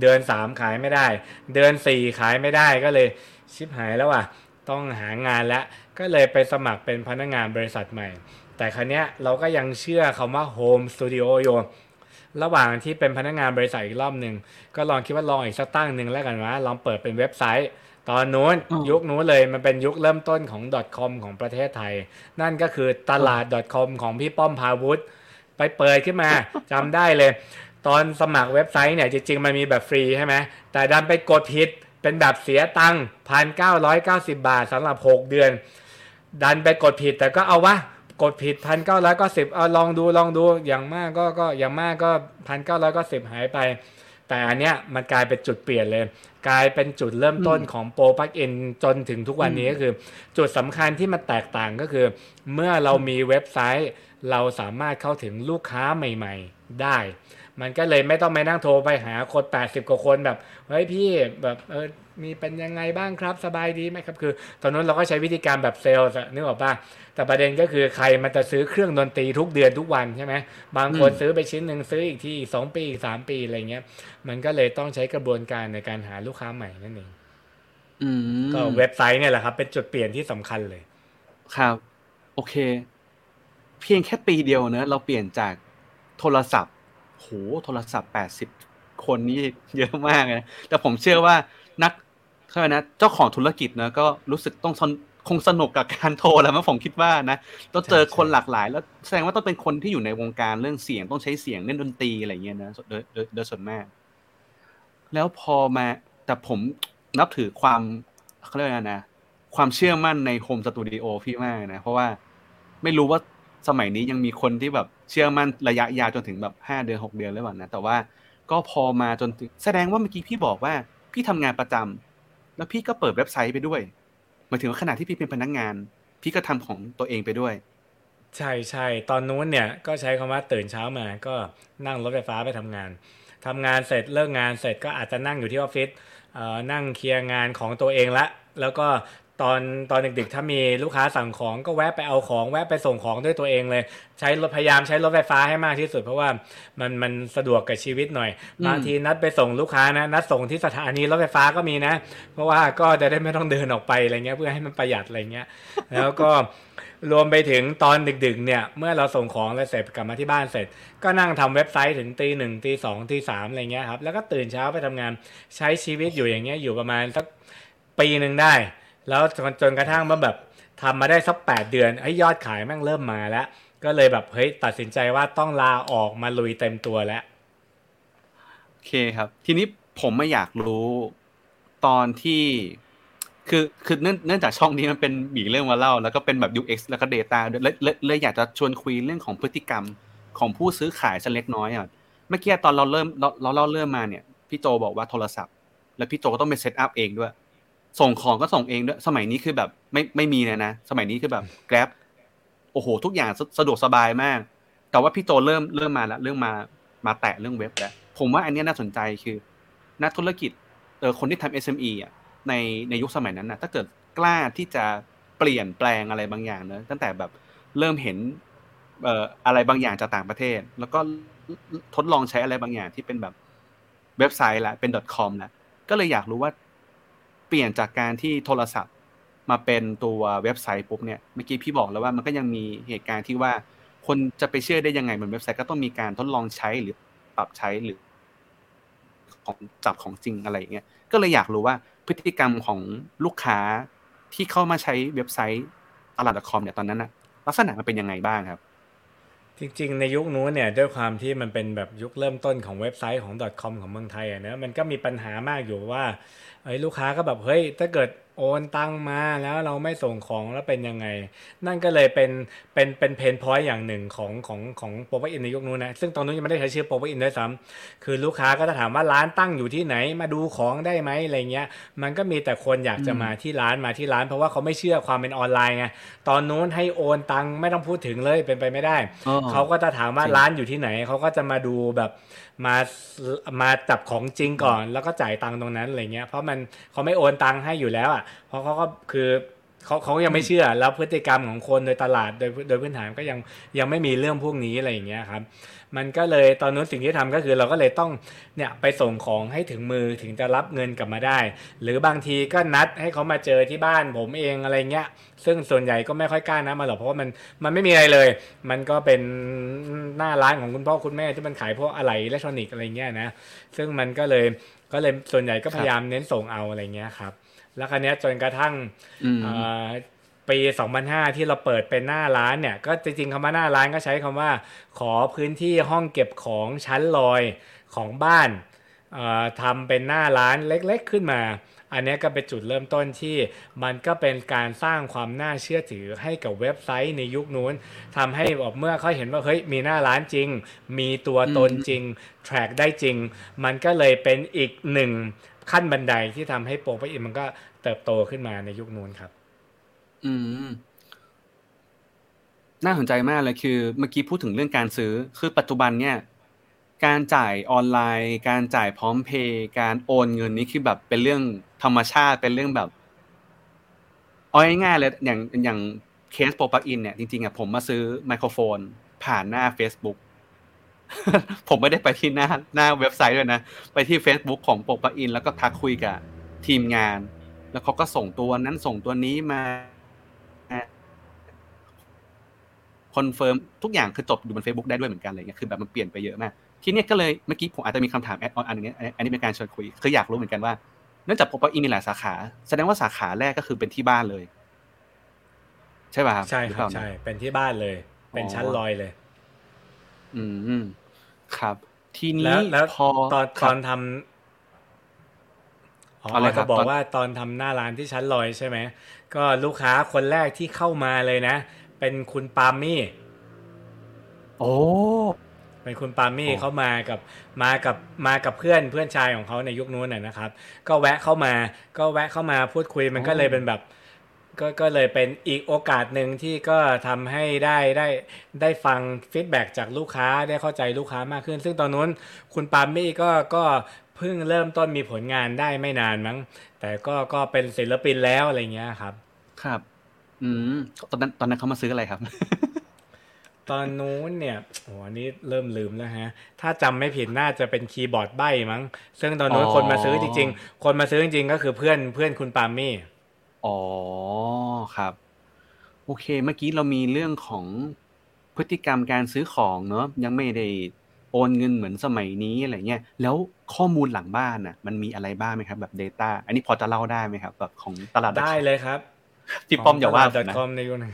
Speaker 2: เดือนสามขายไม่ได้ เดือนสี่ขายไม่ได้ก็เลยชิบหายแล้วอะต้องหางานแล้วก็เลยไปสมัครเป็นพนักงานบริษัทใหม่ แต่ครั้นี้เราก็ยังเชื่อคำว่าโฮมสตูดิโออยู่ระหว่างที่เป็นพนักงานบริษัทอีกรอบหนึ่งก็ลองคิดว่าลองอีกสักตั้งหนึ่งแล้วกันว่าลองเปิดเป็นเว็บไซต์ ตอนนู้นยุคนู้นเลยมันเป็นยุคเริ่มต้นของ .com ของประเทศไทย นั่นก็คือตลาด .com ของพี่ป้อมพาวุฒิไปเปิดขึ้นมาจำได้เลย ตอนสมัครเว็บไซต์เนี่ยจริงๆมันมีแบบฟรีใช่ไหมแต่ดันไปกดผิดเป็นแบบเสียตังค์พันเก้าร้อยเก้าสิบาทสำหรับหกเดือน ดันไปกดผิดแต่ก็เอาวะกดผิดพันเก้าร้อยก็สิบเอาลองดูลองดูอย่างมากก็ก็อย่างมากก็พันเก้าร้อยก็สิบหายไป แต่อันเนี้ยมันกลายเป็นจุดเปลี่ยนเลย กลายเป็นจุดเริ่มต้นของโปรปักเอ็นจนถึงทุกวันนี้ก็คือ จุดสำคัญที่มันแตกต่างก็คือ เมื่อเรามีเว็บไซต์ เราสามารถเข้าถึงลูกค้าใหม่ ๆ ได้ มันก็เลยไม่ต้องไปนั่งโทรไปหาคน 80 กว่าคนแบบเฮ้ยพี่แบบเออมีเป็นยังไงบ้างครับสบายดีไหมครับคือ ตอนนั้นเราก็ใช้วิธีการแบบเซลล์นึกออกปะแต่ประเด็นก็คือใครมันจะซื้อเครื่องดนตรีทุกเดือนทุกวันใช่ไหมบางคนซื้อไปชิ้นหนึ่งซื้ออีกที่สองปีสามปีอะไรเงี้ย มันก็เลยต้องใช้กระบวนการในการหาลูกค้าใหม่นั่นเองก็เว็บไซต์เนี่ยแหละครับ เป็นจุดเปลี่ยนที่สำคัญเลย
Speaker 1: ครับ โอเค เพียงแค่ปีเดียวเนะเราเปลี่ยนจากโทรศัพท์ โหโทรศัพท์แปดสิบคนนี่เยอะมากนะแต่ผมเชื่อว่านักเขาเรียกนะเจ้าของธุรกิจนะก็รู้สึกต้องคงสนุกกับการโทรแล้วมั้งผมคิดว่านะต้องเจอคนหลากหลาย แล้วแสดงว่าต้องเป็นคนที่อยู่ในวงการเรื่องเสียงต้องใช้เสียงเล่นดนตรีอะไรเงี้ยนะโดยโดยส่วนมาก แล้วพอมาแต่ผมนับถือความเขาเรียกนะ ความเชื่อมั่นในโฮมสตูดิโอพี่มากนะ เพราะว่าไม่รู้ว่า สมัยนี้ยังมีคนที่แบบเชื่อมั่นระยะยาวจนถึงแบบห้าเดือนหกเดือนหรือเปล่านะแต่ว่าก็พอมาจนแสดงว่าเมื่อกี้พี่บอกว่า พี่ทำงานประจำแล้วพี่ก็เปิดเว็บไซต์ไปด้วยหมายถึงว่าขณะที่พี่เป็นพนักงาน พี่ก็ทำของตัวเองไปด้วย
Speaker 2: ใช่ใช่ตอนนู้นเนี่ยก็ใช้คำว่าตื่นเช้ามาก็นั่งรถไฟฟ้าไปทำงานทำงานเสร็จเลิกงานเสร็จก็อาจจะนั่งอยู่ที่ออฟฟิศนั่งเคลียร์งานของตัวเองละแล้วก็ ตอนตอนดึกๆ ถ้ามีลูกค้าสั่งของก็แวะไปเอาของแวะไปส่งของด้วยตัวเองเลย ใช้รถพยายามใช้รถไฟฟ้าให้มากที่สุด เพราะว่ามันมันสะดวกกับชีวิตหน่อยบางทีนัดไปส่งลูกค้านะนัดส่งที่สถานีรถไฟฟ้าก็มีนะ เพราะว่าก็จะได้ไม่ต้องเดินออกไปอะไรเงี้ยเพื่อให้มันประหยัดอะไรเงี้ย แล้วก็รวมไปถึงตอนดึกๆ เนี่ย เมื่อเราส่งของแล้วเสร็จกลับมาที่บ้านเสร็จ ก็นั่งทำเว็บไซต์ถึงตีหนึ่งตีสองตีสามอะไรเงี้ยครับแล้วก็ตื่นเช้าไปทำงานใช้ชีวิตอยู่อย่างเงี้ยอยู่ประมาณสักปีหนึ่งได้ แล้วจนจนกระทั่งมาแบบทำมาได้สักแปดเดือนไอ้ยอดขายแม่งเริ่มมาแล้ว ก็เลยแบบเฮ้ยตัดสินใจว่าต้องลาออกมาลุยเต็มตัวแล้ว
Speaker 1: โอเคครับ ทีนี้ผมไม่อยากรู้ตอนที่คือคือเนื่องจากช่องนี้มันเป็นบีเรื่องมาเล่า แล้วก็เป็นแบบ UX แล้วก็ Data ด้วยเลยเลยอยากจะชวนคุยเรื่องของพฤติกรรมของผู้ซื้อขายสักเล็กน้อยอะเมื่อกี้ตอนเราเริ่มเราเราเริ่มมาเนี่ย พี่โจบอกว่าโทรศัพท์ แล้วพี่โจก็ต้องไปเซตอัพเองด้วย ส่งของก็ส่งเองด้วยสมัยนี้คือแบบไม่ไม่มีเลยนะ สมัยนี้คือแบบแกร็บโอ้โห ทุกอย่างสะดวกสบายมาก แต่ว่าพี่โจเริ่มเริ่มมาแล้วเรื่องมามาแตะเรื่องเว็บแล้วผมว่าอันนี้น่าสนใจคือนักธุรกิจเออคนที่ทำ SME อะในในยุคสมัยนั้นนะถ้าเกิดกล้าที่จะเปลี่ยนแปลงอะไรบางอย่างเนะตั้งแต่แบบเริ่มเห็นเอ่ออะไรบางอย่างจากต่างประเทศ แล้วก็ทดลองใช้อะไรบางอย่างที่เป็นแบบเว็บไซต์ละเป็น .com ละก็เลยอยากรู้ว่า ปลี่ยนจากการที่โทรศัพท์มาเป็นตัวเว็บไซต์ปุ๊บเนี่ยเมื่อกี้พี่บอกแล้วว่ามันก็ยังมีเหตุการณ์ที่ว่า คนจะไปเชื่อได้ยังไงเหมือนเว็บไซต์ก็ต้องมีการทดลองใช้หรือปรับใช้หรือ ของจับของจริงอะไรอย่างเงี้ยก็เลยอยากรู้ว่าพฤติกรรมของลูกค้าที่เข้ามาใช้เว็บไซต์ตลาดคอมเนี่ยตอนนั้นนะลักษณะมันเป็นยังไงบ้างครับ
Speaker 2: จริงๆ ในยุคนู้นเนี่ยด้วยความที่มันเป็นแบบยุคเริ่มต้นของเว็บไซต์ของ .com ของเมืองไทยอะนะมันก็มีปัญหามากอยู่ว่าไอ้ลูกค้าก็แบบเฮ้ยถ้าเกิด โอนตังมาแล้วเราไม่ส่งของแล้วเป็นยังไง นั่นก็เลยเป็นเป็นเป็น pain point อย่างหนึ่งของของของ ProPlugin ในยุคนู้นนะซึ่งตอนนู้นยังไม่ได้ใช้ชื่อ ProPlugin ด้วยซ้ำคือลูกค้าก็จะถามว่าร้านตั้งอยู่ที่ไหนมาดูของได้ไหมอะไรเงี้ย มันก็มีแต่คนอยากจะมาที่ร้านมาที่ร้าน เพราะว่าเขาไม่เชื่อความเป็นออนไลน์ไงตอนนู้นให้โอนตังไม่ต้องพูดถึงเลยเป็นไปไม่ได้ เขาก็จะถามว่าร้านอยู่ที่ไหนเขาก็จะมาดูแบบมามาจับของจริงก่อน แล้วก็จ่ายตังค์ตรงนั้นอะไรเงี้ยเพราะมันเขาไม่โอนตังค์ให้อยู่แล้วอะเพราะเขาก็คือเขาเขายังไม่เชื่อแล้วพฤติกรรมของคนโดยตลาดโดยโดยพื้นฐานก็ยังยังไม่มีเรื่องพวกนี้อะไรอย่างเงี้ยครับ มันก็เลยตอนนู้นสิ่งที่ทำก็คือเราก็เลยต้องเนี่ยไปส่งของให้ถึงมือถึงจะรับเงินกลับมาได้ หรือบางทีก็นัดให้เขามาเจอที่บ้านผมเองอะไรเงี้ย ซึ่งส่วนใหญ่ก็ไม่ค่อยกล้านะมาหรอกเพราะว่ามันมันไม่มีอะไรเลย มันก็เป็นหน้าร้านของคุณพ่อคุณแม่ที่มันขายพวกอะไหล่อิเล็กทรอนิกส์อะไรเงี้ยนะซึ่งมันก็เลยก็เลยส่วนใหญ่ก็พยายามเน้นส่งเอาอะไรเงี้ยครับ แล้วครั้นี้จนกระทั่งปี2005 ที่เราเปิดเป็นหน้าร้านเนี่ย ก็จริงๆคำว่าหน้าร้านก็ใช้คำว่า ขอพื้นที่ห้องเก็บของชั้นลอยของบ้านทำเป็นหน้าร้านเล็กๆขึ้นมา อันนี้ก็เป็นจุดเริ่มต้นที่มันก็เป็นการสร้างความน่าเชื่อถือให้กับเว็บไซต์ในยุคนู้นทำให้บอกเมื่อเขาเห็นว่าเฮ้ยมีหน้าร้านจริง มีตัวตนจริง แทร็กได้จริง มันก็เลยเป็นอีกหนึ่ง ขั้นบันไดที่ทำให้โปรไปอินมันก็เติบโตขึ้นมาในยุคนู้นครับ
Speaker 1: อืม น่าสนใจมากเลยคือ เมื่อกี้พูดถึงเรื่องการซื้อ คือปัจจุบันเนี่ย การจ่ายออนไลน์ การจ่ายพร้อมเพย์การโอนเงินนี่คือแบบเป็นเรื่องธรรมชาติเป็นเรื่องแบบเอาง่ายๆเลยอย่างอย่างเคส ProPlugin เนี่ยจริงๆอะผมมาซื้อไมโครโฟน ผ่านหน้า Facebook ผมไม่ได้ไปที่หน้าหน้าเว็บไซต์ด้วยนะ ไปที่ Facebook ของ ProPlugin แล้วก็ทักคุยกับทีมงาน แล้วเขาก็ส่งตัวนั้นส่งตัวนี้มาคอนเฟิร์มทุกอย่างคือจบอยู่บน Facebook ได้ด้วยเหมือนกันอะไรเงี้ยคือแบบมันเปลี่ยนไปเยอะมาก ทีนี้ก็เลยเมื่อกี้ผมอาจจะมีคำถาม add-on อันนี้อันนี้เป็นการชวนคุย คืออยากรู้เหมือนกันว่าเนื่องจากพบว่าอีมีหลายสาขา แสดงว่าสาขาแรกก็คือเป็นที่บ้านเลย ใช่ป่ะครับ
Speaker 2: ใช่ครับใช่เป็นที่บ้านเลย เป็นชั้นลอยเลย
Speaker 1: อืม ครับ ทีนี้
Speaker 2: แล้วพอตอนตอนทำอ๋ออะไรจะบอกว่าตอนทำหน้าร้านที่ชั้นลอยใช่ไหมก็ลูกค้าคนแรกที่เข้ามาเลยนะ เป็นคุณปามี่
Speaker 1: โอ้
Speaker 2: เป็นคุณปามี่เขามากับมากับมากับเพื่อนเพื่อนชายของเขาในยุคนู้นนะครับ ก็แวะเข้ามา ก็แวะเข้ามาพูดคุยมันก็เลยเป็นแบบ ก็ก็เลยเป็นอีกโอกาสหนึ่งที่ก็ทำให้ได้ได้ได้ฟังฟีดแบ็จากลูกค้าได้เข้าใจลูกค้ามากขึ้น ซึ่งตอนนู้นคุณปามี่ก็ก็เพิ่งเริ่มต้นมีผลงานได้ไม่นานมั้ง แต่ก็ก็เป็นศิลปินแล้วอะไรเงี้ยครับ
Speaker 1: ครับ อืมตอนนั้นตอนนั้นเขามาซื้ออะไรครับ
Speaker 2: ตอนนู้นเนี่ยโอ้อันนี้เริ่มลืมแล้วฮะ ถ้าจำไม่ผิดน่าจะเป็นคีย์บอร์ดใบมั้ง ซึ่งตอนนู้นคนมาซื้อจริง ๆ คนมาซื้อจริงๆ ก็คือเพื่อนเพื่อนคุณปามี่
Speaker 1: อ๋อ ครับ โอเค เมื่อกี้เรามีเรื่องของพฤติกรรมการซื้อของเนอะ ยังไม่ได้โอนเงินเหมือนสมัยนี้อะไรเงี้ย แล้วข้อมูลหลังบ้านน่ะ มันมีอะไรบ้างไหมครับ แบบ Data อันนี้พอจะเล่าได้ไหมครับ แบบของตลาด
Speaker 2: ได้เลยครับ
Speaker 1: พี่ป้อมอย่าว่านะ
Speaker 2: ในยุคนั้น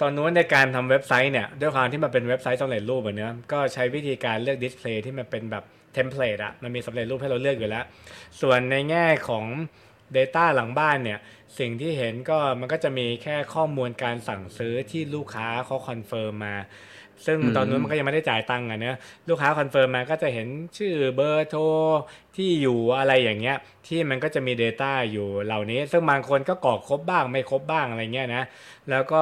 Speaker 2: ตอนนู้นในการทำเว็บไซต์เนี่ย ด้วยความที่มันเป็นเว็บไซต์สำเร็จรูปแบบนี้ก็ใช้วิธีการเลือก display ที่มันเป็นแบบ template อะมันมีสำเร็จรูปให้เราเลือกอยู่แล้ว ส่วนในแง่ของ Data หลังบ้านเนี่ย สิ่งที่เห็นก็มันก็จะมีแค่ข้อมูลการสั่งซื้อที่ลูกค้าเขาคอนเฟิร์มมา ซึ่งตอนนู้นมันก็ยังไม่ได้จ่ายตังค์อะเนะลูกค้าคอนเฟิร์มมาก็จะเห็นชื่อเบอร์โทรที่อยู่อะไรอย่างเงี้ย ที่มันก็จะมี Data อยู่เหล่านี้ ซึ่งบางคนก็กรอกครบบ้างไม่ครบบ้างอะไรเงี้ยนะ แล้วก็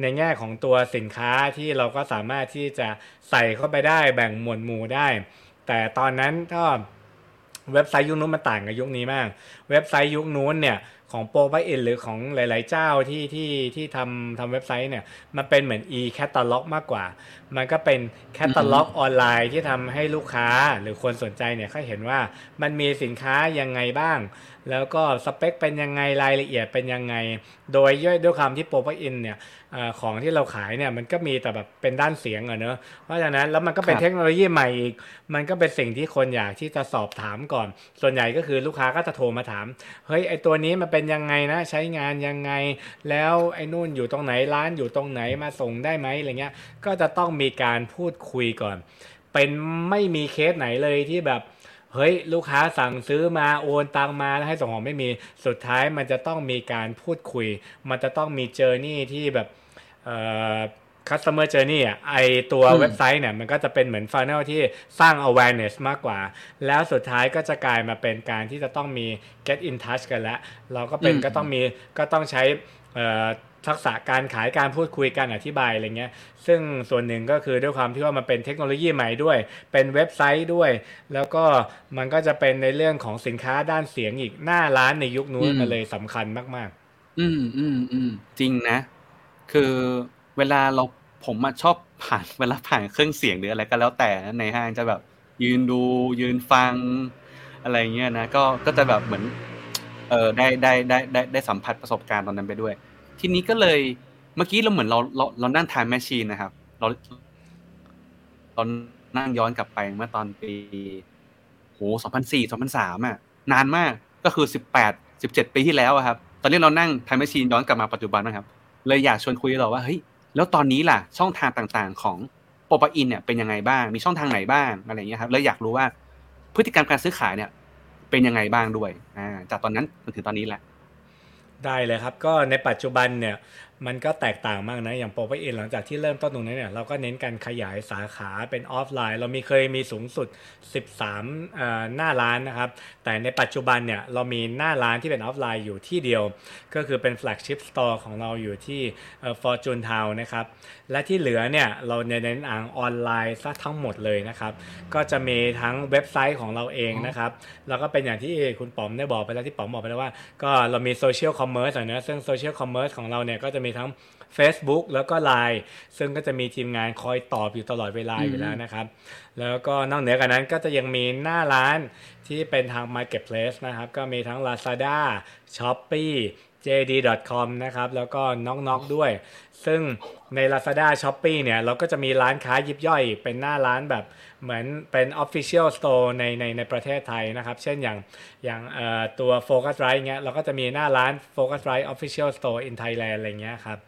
Speaker 2: ในแง่ของตัวสินค้าที่เราก็สามารถที่จะใส่เข้าไปได้แบ่งหมวดหมู่ได้ แต่ตอนนั้นก็เว็บไซต์ยุคนู้นมันต่างกับยุคนี้มาก เว็บไซต์ยุคนู้นเนี่ยของโปรไบเอ็นหรือของหลาย ๆ เจ้าที่ที่ที่ทำทำเว็บไซต์เนี่ยมันเป็นเหมือน e catalog มากกว่า มันก็เป็นแคตตาล็อกออนไลน์ที่ทำให้ลูกค้าหรือคนสนใจเนี่ยเขาเห็นว่ามันมีสินค้ายังไงบ้าง แล้วก็สเปคเป็นยังไงรายละเอียดเป็นยังไง โดยย่อยด้วยความที่โปรไบเอ็นเนี่ยของที่เราขายเนี่ยมันก็มีแต่แบบเป็นด้านเสียงอะเนอะเพราะฉะนั้นแล้วมันก็เป็นเทคโนโลยีใหม่อีก มันก็เป็นสิ่งที่คนอยากที่จะสอบถามก่อน ส่วนใหญ่ก็คือลูกค้าก็จะโทรมาถาม เฮ้ยไอตัวนี้มันเป็นยังไงนะ ใช้งานยังไง แล้วไอ้นู่นอยู่ตรงไหนร้านอยู่ตรงไหนมาส่งได้ไหมอะไรเงี้ย ก็จะต้องมีการพูดคุยก่อน เป็นไม่มีเคสไหนเลยที่แบบ เฮ้ยลูกค้าสั่งซื้อมาโอนตังมาแล้วให้ส่งของไม่มีสุดท้ายมันจะต้องมีการพูดคุย มันจะต้องมีเจอร์นี่ที่แบบเอ่อ customer journey อะไอตัวเว็บไซต์เนี่ยมันก็จะเป็นเหมือน funnel ที่สร้าง awareness มากกว่า แล้วสุดท้ายก็จะกลายมาเป็นการที่จะต้องมี get in touch กันแล้ว เราก็เป็นก็ต้องมีก็ต้องใช้ ทักษะการขายการพูดคุยการอธิบายอะไรเงี้ย ซึ่งส่วนหนึ่งก็คือด้วยความที่ว่ามันเป็นเทคโนโลยีใหม่ด้วย เป็นเว็บไซต์ด้วย แล้วก็มันก็จะเป็นในเรื่องของสินค้าด้านเสียงอีกหน้าร้านในยุคนู้นมันเลยสำคัญมาก
Speaker 1: ๆ อืมอืมอืมจริงนะ คือเวลาเราผมมาชอบผ่านเวลาผ่านเครื่องเสียงหรืออะไรก็แล้วแต่ในห้างจะแบบ ยืนดูยืนฟังอะไรเงี้ยนะก็ก็จะแบบเหมือนเออได้ได้ได้ได้ได้สัมผัสประสบการณ์ตอนนั้นไปด้วย ทีนี้ก็เลยเมื่อกี้เราเหมือนเราเราเรานั่งทายแมชชีนนะครับ เราเรานั่งย้อนกลับไปเมื่อตอนปีโหสองพันสี่สองพันสามอะ นานมากก็คือสิบแปดสิบเจ็ดปีที่แล้วครับ ตอนนี้เรานั่งไทายแมชชีนย้อนกลับมาปัจจุบันนะครับ เลยอยากชวนคุยเราว่าเฮ้ยแล้วตอนนี้ล่ะ ช่องทางต่างๆ ของProPlugin เนี่ยเป็นยังไงบ้าง มีช่องทางไหนบ้างอะไรเงี้ยครับแล้วอยากรู้ว่าพฤติกรรมการซื้อขายเนี่ย เป็นยังไงบ้างด้วยอ่าจากตอนนั้นจนถึงตอนนี้แหละ
Speaker 2: ได้เลยครับ ก็ในปัจจุบันเนี่ย มันก็แตกต่างมากนะ อย่าง ProPlugin หลังจากที่เริ่มต้นตรงนี้เนี่ยเราก็เน้นการขยายสาขาเป็นออฟไลน์ เรามีเคยมีสูงสุด 13 หน้าร้านนะครับ แต่ในปัจจุบันเนี่ยเรามีหน้าร้านที่เป็นออฟไลน์อยู่ที่เดียว ก็คือเป็น flagship store ของเราอยู่ที่ฟอร์จูนทาวน์นะครับ และที่เหลือเนี่ยเราเน้นทางออนไลน์ซะทั้งหมดเลยนะครับ ก็จะมีทั้งเว็บไซต์ของเราเองนะครับแล้วก็เป็นอย่างที่คุณป๋อมได้บอกไปแล้วที่ป๋อมบอกไปแล้วว่า ก็เรามี social commerce นะซึ่ง social commerce ของเราเนี่ยก็จะมีทั้ง Facebook แล้วก็ Line ซึ่งก็จะมีทีมงานคอยตอบอยู่ตลอดเวลาอยู่แล้วนะครับ แล้วก็นอกเหนือจากนั้นก็จะยังมีหน้าร้านที่เป็นทาง Marketplace นะครับ ก็มีทั้ง Lazada, Shopee, JD.com นะครับ แล้วก็น็อกๆด้วย ซึ่งใน Lazada Shopee เนี่ยเราก็จะมีร้านค้ายิบย่อย เป็นหน้าร้านแบบเหมือนเป็น Official Store ในในในประเทศไทยนะครับ เช่นอย่างอย่างตัว Focusrite เงี้ยเราก็จะมีหน้าร้าน Focusrite Official Store in Thailand อะไรเงี้ยครับ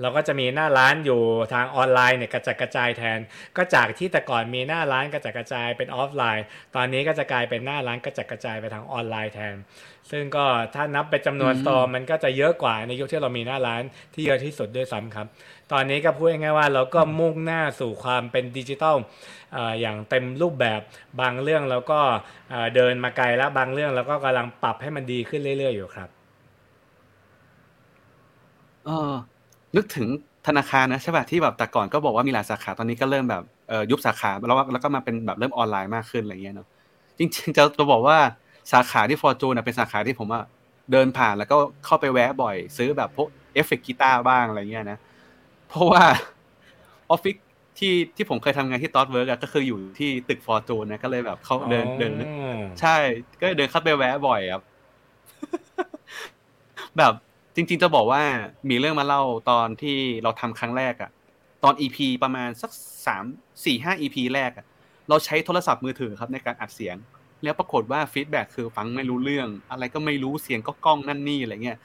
Speaker 2: เราก็จะมีหน้าร้านอยู่ทางออนไลน์เนี่ยกระจัดกระจายแทน ก็จากที่แต่ก่อนมีหน้าร้านกระจัดกระจายเป็นออฟไลน์ ตอนนี้ก็จะกลายเป็นหน้าร้านกระจัดกระจายไปทางออนไลน์แทน ซึ่งก็ถ้านับเป็นจำนวนสตอร์มันก็จะเยอะกว่าในยุคที่เรามีหน้าร้านที่เยอะที่สุดด้วยซ้ำครับ ตอนนี้ก็พูดง่ายๆว่าเราก็มุ่งหน้าสู่ความเป็นดิจิทัลอย่างเต็มรูปแบบบางเรื่องเราก็เดินมาไกลแล้วบางเรื่องเราก็กำลังปรับให้มันดีขึ้นเรื่อยๆอยู่ครับ
Speaker 1: เออนึกถึงธนาคารนะใช่ป่ะที่แบบแต่ก่อนก็บอกว่ามีหลายสาขาตอนนี้ก็เริ่มแบบเอ่อยุบสาขาแล้วแล้วก็มาเป็นแบบเริ่มออนไลน์มากขึ้นอะไรเงี้ยเนาะจริงๆจะจะบอกว่า สาขาที่ฟอร์จูนเป็นสาขาที่ผมว่าเดินผ่านแล้วก็เข้าไปแวะบ่อย ซื้อแบบพวกเอฟเฟกต์กีตาร์บ้างอะไรเงี้ยนะ เพราะว่าออฟฟิศที่ที่ผมเคยทำงานที่ Thoughtworks ก็คืออยู่ที่ตึกฟอร์จูนนะก็เลยแบบเขาเดินเดิน ใช่ ก็เดินเข้าไปแวะบ่อยครับ แบบจริง ๆ จะบอกว่ามีเรื่องมาเล่าตอนที่เราทำครั้งแรกอะตอน EP ประมาณสักสามสี่ห้า EP แรกอะเราใช้โทรศัพท์มือถือครับในการอัดเสียง แล้วปรากฏว่าฟีดแบ็คือฟังไม่รู้เรื่อง อะไรก็ไม่รู้เสียงก็กล้องนั่นนี่อะไรเงี้ย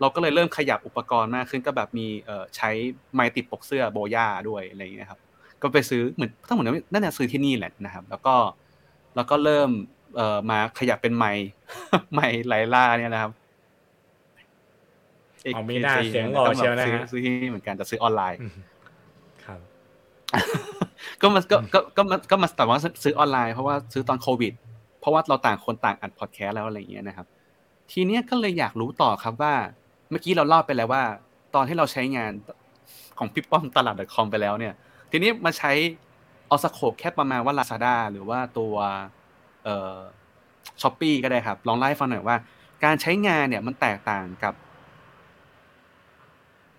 Speaker 1: เราก็เลยเริ่มขยับอุปกรณ์มากขึ้นก็แบบมีเอ่อใช้ไม้ติดปกเสื้อโบย่าด้วยอะไรเงี้ยครับ ก็ไปซื้อเหมือนทั้งหมดนั่นน่ะซื้อที่นี่แหละนะครับ แล้วก็แล้วก็เริ่มเอ่อมาขยับเป็นไม้ไม้ไลล่าเนี่ยนะครับ
Speaker 2: เอกมีหน้าเสียงหล่อเชียวนะฮะ
Speaker 1: ซื้อที่เหมือนกันแต่ซื้อออนไลน์
Speaker 2: ครับ
Speaker 1: ก็มาก็ก็ก็มาก็มาแต่ว่าซื้อออนไลน์เพราะว่าซื้อตอนโควิด เพราะว่าเราต่างคนต่างอัดพอดแคสต์แล้วอะไรอย่างเงี้ยนะครับ ทีเนี้ยก็เลยอยากรู้ต่อครับว่า เมื่อกี้เราเล่าไปแล้วว่า ตอนที่เราใช้งานของพี่ป้อม Tarad.com ไปแล้วเนี่ย ทีนี้มาใช้ขอ scope แค่ประมาณว่า Lazada หรือว่าตัวเอ่อ Shopee ก็ได้ครับ ลองไล่ฟังหน่อยว่า การใช้งานเนี่ยมันแตกต่างกับ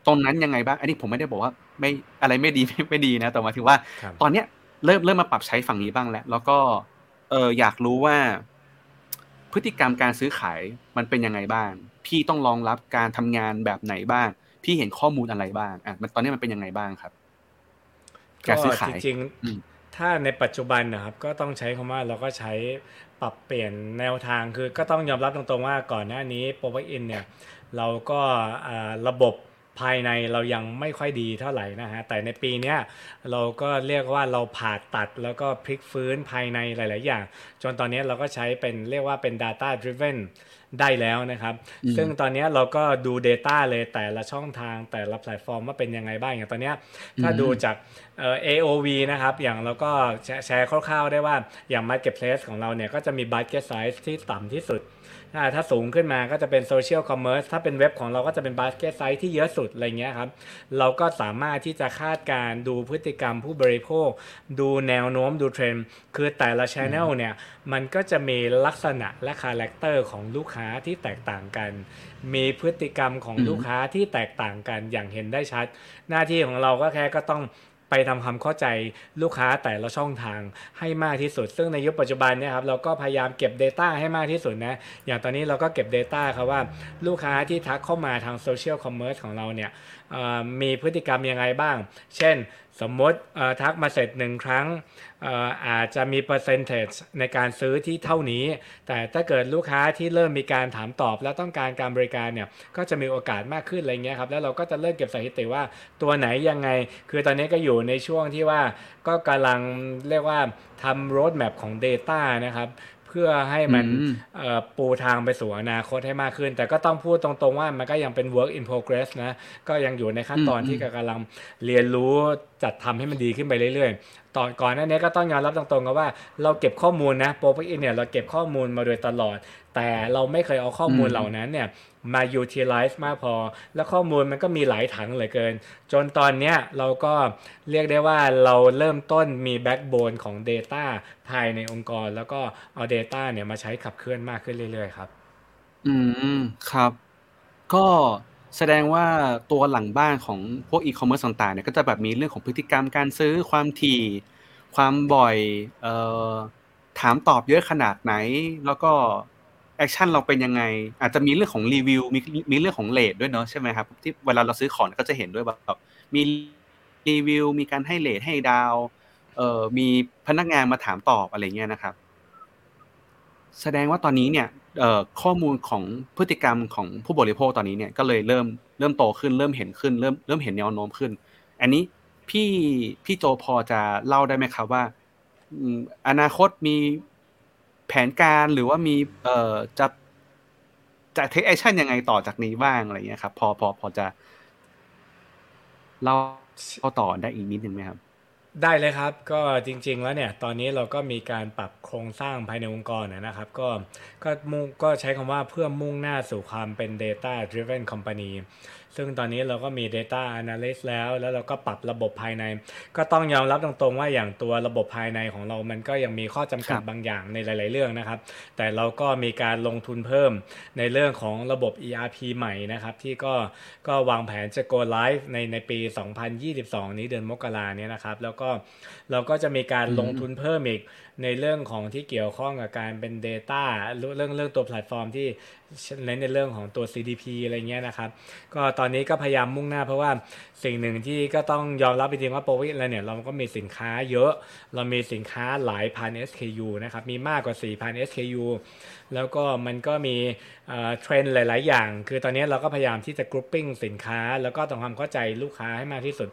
Speaker 1: ตรงนั้นยังไงบ้าง อันนี้ผมไม่ได้บอกว่า ไม่อะไรไม่ดีไม่ไม่ดีนะ แต่มาถึงว่า ตอนเนี้ยเริ่มเริ่มมาปรับใช้ฝั่งนี้บ้างแล้ว แล้วก็ เอออยากรู้ว่า พฤติกรรมการซื้อขายมันเป็นยังไงบ้าง พี่ต้องรองรับการทำงานแบบไหนบ้าง พี่เห็นข้อมูลอะไรบ้างอะมันตอนนี้มันเป็นยังไงบ้างครับ
Speaker 2: การซื้อขายจริงถ้าในปัจจุบันนะครับก็ต้องใช้คำว่าเราก็ใช้ปรับเปลี่ยนแนวทางคือก็ต้องยอมรับตรงๆว่าก่อนหน้านี้โปรไวอินเนี่ย เราก็ระบบ ภายในเรายังไม่ค่อยดีเท่าไหร่นะฮะ แต่ในปีนี้เราก็เรียกว่าเราผ่าตัดแล้วก็พลิกฟื้นภายในหลาย ๆ อย่าง จนตอนนี้เราก็ใช้เป็นเรียกว่าเป็น data driven ได้แล้วนะครับ ซึ่งตอนนี้เราก็ดู Data เลยแต่ละช่องทางแต่ละแพลตฟอร์มว่าเป็นยังไงบ้างอย่างตอนนี้ถ้าดูจากเอ่อ AOV นะครับ อย่างเราก็แชร์คร่าว ๆ ได้ว่าอย่าง Marketplace ของเราเนี่ยก็จะมี Basket Size ที่ต่ำที่สุด ถ้าถ้าสูงขึ้นมาก็จะเป็น social commerce ถ้าเป็นเว็บของเราก็จะเป็น basket size ที่เยอะสุดอะไรเงี้ยครับ เราก็สามารถที่จะคาดการณ์ดูพฤติกรรมผู้บริโภค ดูแนวโน้มดูเทรนด์คือแต่ละช ANNEL เนี่ยมันก็จะมีลักษณะและคาแรคเตอร์ของลูกค้าที่แตกต่างกัน มีพฤติกรรมของลูกค้าที่แตกต่างกันอย่างเห็นได้ชัด หน้าที่ของเราก็แค่ก็ต้อง ไปทำความเข้าใจลูกค้าแต่ละช่องทางให้มากที่สุด ซึ่งในยุคปัจจุบันเนี่ยครับเราก็พยายามเก็บ Data ให้มากที่สุดนะอย่างตอนนี้เราก็เก็บ Data ครับว่าลูกค้าที่ทักเข้ามาทาง social commerce ของเราเนี่ยมีพฤติกรรมยังไงบ้าง เช่นสมมติทักมาเสร็จหนึ่งครั้ง อาจจะมีเปอร์เซนต์ในการซื้อที่เท่านี้ แต่ถ้าเกิดลูกค้าที่เริ่มมีการถามตอบ และต้องการการบริการเนี่ยก็จะมีโอกาสมากขึ้นอะไรเงี้ยครับแล้วเราก็จะเริ่มเก็บสถิติว่าตัวไหนยังไง คือตอนนี้ก็อยู่ในช่วงที่ว่าก็กำลังเรียกว่าทำโรดแมพของ Data นะครับ พื่อให้มัน
Speaker 1: อืม
Speaker 2: เอ่อปูทางไปสู่อนาคตให้มากขึ้น แต่ก็ต้องพูดตรงๆว่ามันก็ยังเป็น work in progress นะก็ยังอยู่ในขั้นตอน
Speaker 1: อืม
Speaker 2: ที่กำลังเรียนรู้จัดทำให้มันดีขึ้นไปเรื่อยๆ ตอนก่อนหน้านี้ก็ต้องยอมรับตรงๆกันว่าเราเก็บข้อมูลนะโปรเอินเนี่ยเราเก็บข้อมูลมาโดยตลอด แต่เราไม่เคยเอาข้อมูล
Speaker 1: อืม
Speaker 2: เหล่านั้นเนี่ย มา utilize มากพอ แล้วข้อมูลมันก็มีหลายถังเหลือเกิน จนตอนเนี้ยเราก็เรียกได้ว่าเราเริ่มต้นมี backbone ของ Data ภายในองค์กร แล้วก็เอา Data เนี่ยมาใช้ขับเคลื่อนมากขึ้นเรื่อยๆครับ
Speaker 1: อืมครับ ก็แสดงว่าตัวหลังบ้านของพวกอีคอมเมิร์ซต่างๆเนี่ยก็จะแบบมีเรื่องของพฤติกรรมการซื้อความถี่ ความบ่อยเอ่อถามตอบเยอะขนาดไหน แล้วก็ คชั่นเราเป็นยังไง อาจจะมีเรื่องของรีวิวมีมีเรื่องของเลทด้วยเนาะใช่ไหมครับที่เวลาเราซื้อของก็จะเห็นด้วยแบบมีรีวิวมีการให้เลทให้ดาวเอ่อมีพนักงานมาถามตอบอะไรเงี้ยนะครับ แสดงว่าตอนนี้เนี่ยเอ่อข้อมูลของพฤติกรรมของผู้บริโภคตอนนี้เนี่ยก็เลยเริ่มเริ่มโตขึ้นเริ่มเห็นขึ้นเริ่มเริ่มเห็นแนวโน้มขึ้น อันนี้พี่พี่โจพอจะเล่าได้ไหมครับว่าอนาคตมี แผนการหรือว่ามีเอ่อจะจะ take action ยังไงต่อจากนี้บ้างอะไรเงี้ยครับพอพอพอจะเล่าเล่าต่อได้อีกนิดนึงไหมครับ
Speaker 2: ได้เลยครับก็จริง ๆ แล้วเนี่ย ตอนนี้เราก็มีการปรับโครงสร้างภายในองค์กรนะครับ ก็ก็มุ่งก็ใช้คำว่าเพื่อมุ่งหน้าสู่ความเป็น data driven company ซึ่งตอนนี้เราก็มี data analyst แล้ว แล้วเราก็ปรับระบบภายใน ก็ต้องยอมรับตรงๆ ว่าอย่างตัวระบบภายในของเรามันก็ยังมีข้อจำกัด
Speaker 1: ครับ
Speaker 2: บางอย่างในหลาย ๆ เรื่องนะครับ แต่เราก็มีการลงทุนเพิ่มในเรื่องของระบบ ERP ใหม่นะครับ ที่ก็ก็วางแผนจะ go live ในในปี 2022 นี้เดือนมกราเนี่ยนะครับ แล้วก็เราก็จะมีการลงทุนเพิ่มอีกในเรื่องของที่เกี่ยวข้องกับการเป็น Data เรื่องเรื่องเรื่องตัวแพลตฟอร์มที่เน้นในเรื่องของตัว CDP อะไรเงี้ยนะครับ ก็ตอนนี้ก็พยายามมุ่งหน้าเพราะว่าสิ่งหนึ่งที่ก็ต้องยอมรับจริงๆว่าโปรวิทแล้วเนี่ยเราก็มีสินค้าเยอะ เรามีสินค้าหลายพัน SKU นะครับมีมากกว่า 4,000 SKU แล้วก็มันก็มีเทรนด์หลาย ๆ อย่าง คือตอนนี้เราก็พยายามที่จะ grouping สินค้า แล้วก็ทำความเข้าใจลูกค้าให้มากที่สุด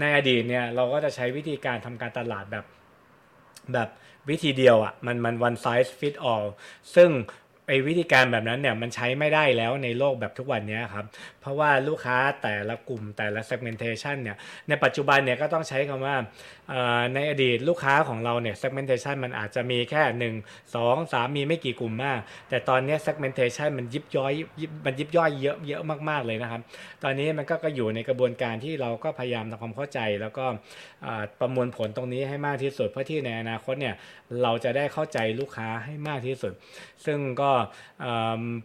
Speaker 2: ในอดีตเนี่ยเราก็จะใช้วิธีการทำการตลาดแบบแบบ วิธีเดียวอะ่ะมันมัน one size fit all ซึ่ง ไอ้วิธีการแบบนั้นเนี่ยมันใช้ไม่ได้แล้วในโลกแบบทุกวันนี้ครับ เพราะว่าลูกค้าแต่ละกลุ่มแต่ละ segmentation เนี่ยในปัจจุบันเนี่ยก็ต้องใช้คำว่าในอดีตลูกค้าของเราเนี่ย segmentation มันอาจจะมีแค่ 1 2 3 มีไม่กี่กลุ่มมาก แต่ตอนนี้ segmentation มันยิบย่อยมันยิบย่อยเยอะเยอะมากๆเลยนะครับ ตอนนี้มันก็ก็อยู่ในกระบวนการที่เราก็พยายามทำความเข้าใจ แล้วก็ประมวลผลตรงนี้ให้มากที่สุดเพื่อที่ในอนาคตเนี่ยเราจะได้เข้าใจลูกค้าให้มากที่สุด ซึ่งก็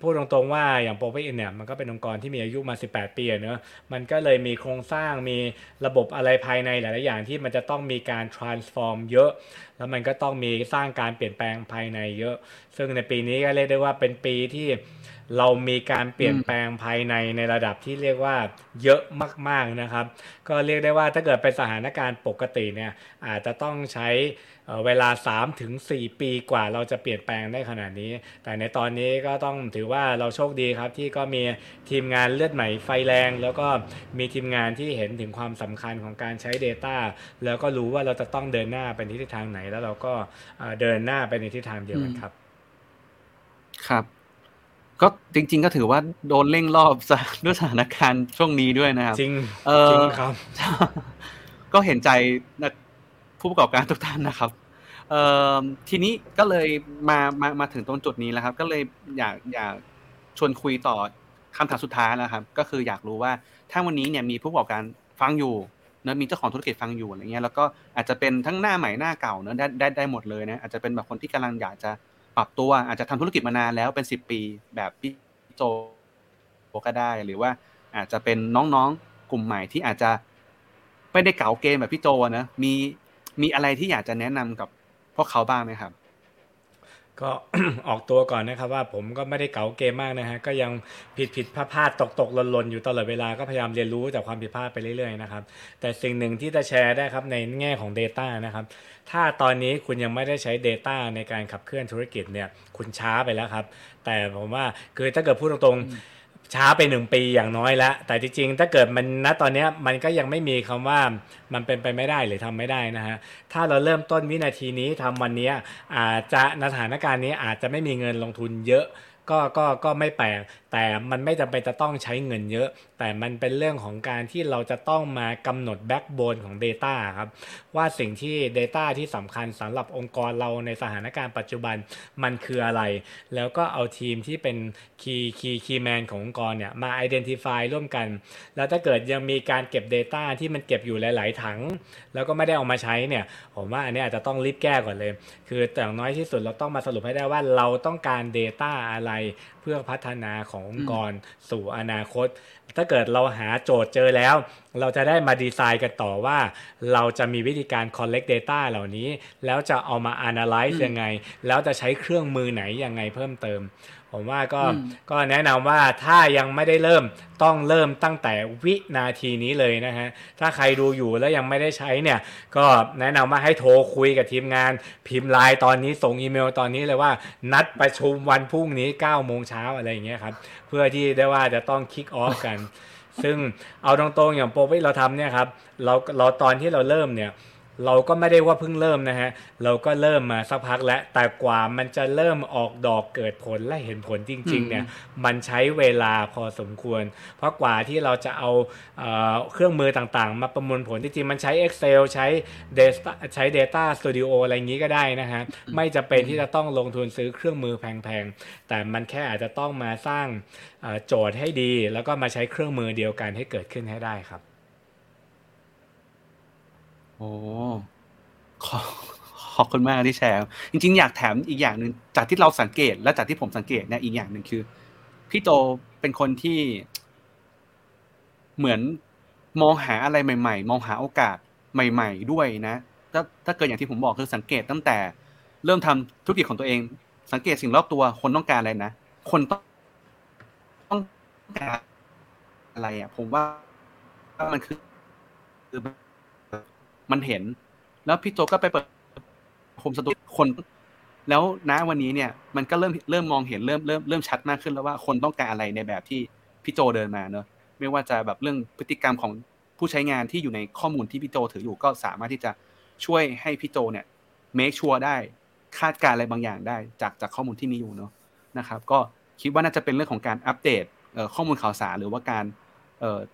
Speaker 2: พูดตรงๆว่าอย่างโปรเฟอินเนี่ยมันก็เป็นองค์กรที่มีอายุมา 18 ปีเนอะมันก็เลยมีโครงสร้างมีระบบอะไรภายในหลายๆอย่างที่มันจะต้องมีการ transform เยอะ แล้วมันก็ต้องมีสร้างการเปลี่ยนแปลงภายในเยอะ ซึ่งในปีนี้ก็เรียกได้ว่าเป็นปีที่ เรามีการเปลี่ยนแปลงภายในในระดับที่เรียกว่าเยอะมากๆนะครับ ก็เรียกได้ว่าถ้าเกิดเป็นสถานการณ์ปกติเนี่ยอาจจะต้องใช้เวลา 3 ถึง 4 ปีกว่าเราจะเปลี่ยนแปลงได้ขนาดนี้ แต่ในตอนนี้ก็ต้องถือว่าเราโชคดีครับที่ก็มีทีมงานเลือดใหม่ไฟแรง แล้วก็มีทีมงานที่เห็นถึงความสำคัญของการใช้ Data แล้วก็รู้ว่าเราจะต้องเดินหน้าไปในทิศทางไหน แล้วเราก็เดินหน้าไปในทิศทางเดียวกันครับ
Speaker 1: ครับ ก็จริง ๆ ก็ถือว่าโดนเร่งรอบด้วยสถานการณ์ช่วงนี้ด้วยนะครับ
Speaker 2: จริง
Speaker 1: เออ
Speaker 2: จริงครับ
Speaker 1: ก็เห็นใจผู้ประกอบการทุกท่านนะครับเอ่อทีนี้ก็เลยมามามาถึงตรงจุดนี้แล้วครับ ก็เลยอยากอยากชวนคุยต่อคำถามสุดท้ายแล้วครับ ก็คืออยากรู้ว่าถ้าวันนี้เนี่ยมีผู้ประกอบการฟังอยู่เนะมีเจ้าของธุรกิจฟังอยู่อะไรเงี้ยแล้วก็อาจจะเป็นทั้งหน้าใหม่หน้าเก่าเนะได้ได้ได้หมดเลยนะอาจจะเป็นแบบคนที่กำลังอยากจะ ปรับตัวอาจจะทำธุรกิจมานานแล้วเป็นสิบปีแบบพี่โจก็ได้ หรือว่าอาจจะเป็นน้องๆกลุ่มใหม่ที่อาจจะไม่ได้เก่าเกมแบบพี่โจนะมีมีอะไรที่อยากจะแนะนำกับพวกเขาบ้างไหมครับ
Speaker 2: ก็ออกตัวก่อนนะครับว่าผมก็ไม่ได้เก๋าเกมมากนะฮะก็ยังผิดผิดพลาดพลาดตกตกหล่นหล่นอยู่ตลอดเวลาก็พยายามเรียนรู้จากความผิดพลาดไปเรื่อยๆนะครับแต่สิ่งหนึ่งที่จะแชร์ได้ครับในแง่ของ Data นะครับถ้าตอนนี้คุณยังไม่ได้ใช้ Data ในการขับเคลื่อนธุรกิจเนี่ยคุณช้าไปแล้วครับ แต่ผมว่าคือถ้าเกิดพูดตรงๆ ช้าไปหนึ่งปีอย่างน้อยแล้ว แต่จริงๆ ถ้าเกิดมันณตอนนี้มันก็ยังไม่มีคำว่ามันเป็นไปไม่ได้หรือทำไม่ได้นะฮะ ถ้าเราเริ่มต้นวินาทีนี้ทำวันนี้อาจจะสถานการณ์นี้อาจจะไม่มีเงินลงทุนเยอะ ก็ก็ก็ไม่แปลกแต่มันไม่จำเป็นจะต้องใช้เงินเยอะ แต่มันเป็นเรื่องของการที่เราจะต้องมากำหนด backbone ของ Data ครับว่าสิ่งที่ Data ที่สำคัญสำหรับองค์กรเราในสถานการณ์ปัจจุบันมันคืออะไร แล้วก็เอาทีมที่เป็น Key Key Key Man ขององค์กรเนี่ยมา Identify ร่วมกัน แล้วถ้าเกิดยังมีการเก็บ Data ที่มันเก็บอยู่หลาย ๆ ถัง แล้วก็ไม่ได้เอามาใช้เนี่ยผมว่าอันนี้อาจจะต้องรีบแก้ก่อนเลย คือแต่อย่างน้อยที่สุดเราต้องมาสรุปให้ได้ว่าเราต้องการ Data อะไรเพื่อพัฒนาขององค์กรสู่อนาคต ถ้าเกิดเราหาโจทย์เจอแล้ว เราจะได้มาดีไซน์กันต่อว่า เราจะมีวิธีการ collect data เหล่านี้ แล้วจะเอามา analyze ยังไง แล้วจะใช้เครื่องมือไหนยังไงเพิ่มเติม ผมว่าก็ก็แนะนำว่าถ้ายังไม่ได้เริ่มต้องเริ่มตั้งแต่วินาทีนี้เลยนะฮะ ถ้าใครดูอยู่แล้วยังไม่ได้ใช้เนี่ย ก็แนะนำว่าให้โทรคุยกับทีมงาน พิมพ์ไลน์ตอนนี้ส่งอีเมลตอนนี้เลยว่า นัดประชุมวันพรุ่งนี้9โมงเช้าอะไรอย่างเงี้ยครับ เพื่อที่ได้ว่าจะต้อง kick off กัน ซึ่งเอาตรงๆอย่างโปรวิเราทำเนี่ยครับเราเราตอนที่เราเริ่มเนี่ย เราก็ไม่ได้ว่าเพิ่งเริ่มนะฮะ เราก็เริ่มมาสักพักแล้ว แต่กว่ามันจะเริ่มออกดอกเกิดผลและเห็นผลจริง ๆ เนี่ย มันใช้เวลาพอสมควร เพราะกว่าที่เราจะเอาเอเครื่องมือต่างๆ มาประมวลผลจริงๆมันใช้ Excel ใช้ Data ใช้ Data Studio อะไรอย่างนี้ก็ได้นะฮะ ไม่จะเป็นที่จะต้องลงทุนซื้อเครื่องมือแพงๆ แต่มันแค่อาจจะต้องมาสร้างโจทย์ให้ดี แล้วก็มาใช้เครื่องมือเดียวกันให้เกิดขึ้นให้ได้ครับ
Speaker 1: โอ้ขอขอบคุณมากที่แชร์ จริง ๆ อยากแถมอีกอย่างหนึ่งจากที่เราสังเกต และจากที่ผมสังเกตเนี่ยอีกอย่างหนึ่งคือ พี่โตเป็นคนที่ เหมือนมองหาอะไรใหม่ ๆ มองหาโอกาสใหม่ ๆ ด้วยนะถ้าถ้าเกิดอย่างที่ผมบอกคือสังเกตตั้งแต่ เริ่มทำธุรกิจของตัวเอง สังเกตสิ่งรอบตัวคนต้องการอะไรนะคนต้องต้องการอะไรอะ ผมว่ามันคือ มันเห็น แล้วพี่โจก็ไปเปิดคมสตูคน แล้วณวันนี้เนี่ย มันก็เริ่มเริ่มมองเห็นเริ่มเริ่มเริ่มชัดมากขึ้นแล้วว่าคนต้องการอะไรในแบบที่พี่โจเดินมาเนอะไม่ว่าจะแบบเรื่องพฤติกรรมของผู้ใช้งานที่อยู่ในข้อมูลที่พี่โจถืออยู่ก็สามารถที่จะช่วยให้พี่โจเนี่ย make sure ได้คาดการณ์อะไรบางอย่างได้ จากจากข้อมูลที่มีอยู่เนาะนะครับ ก็คิดว่าน่าจะเป็นเรื่องของการอัปเดตข้อมูลข่าวสารหรือว่าการ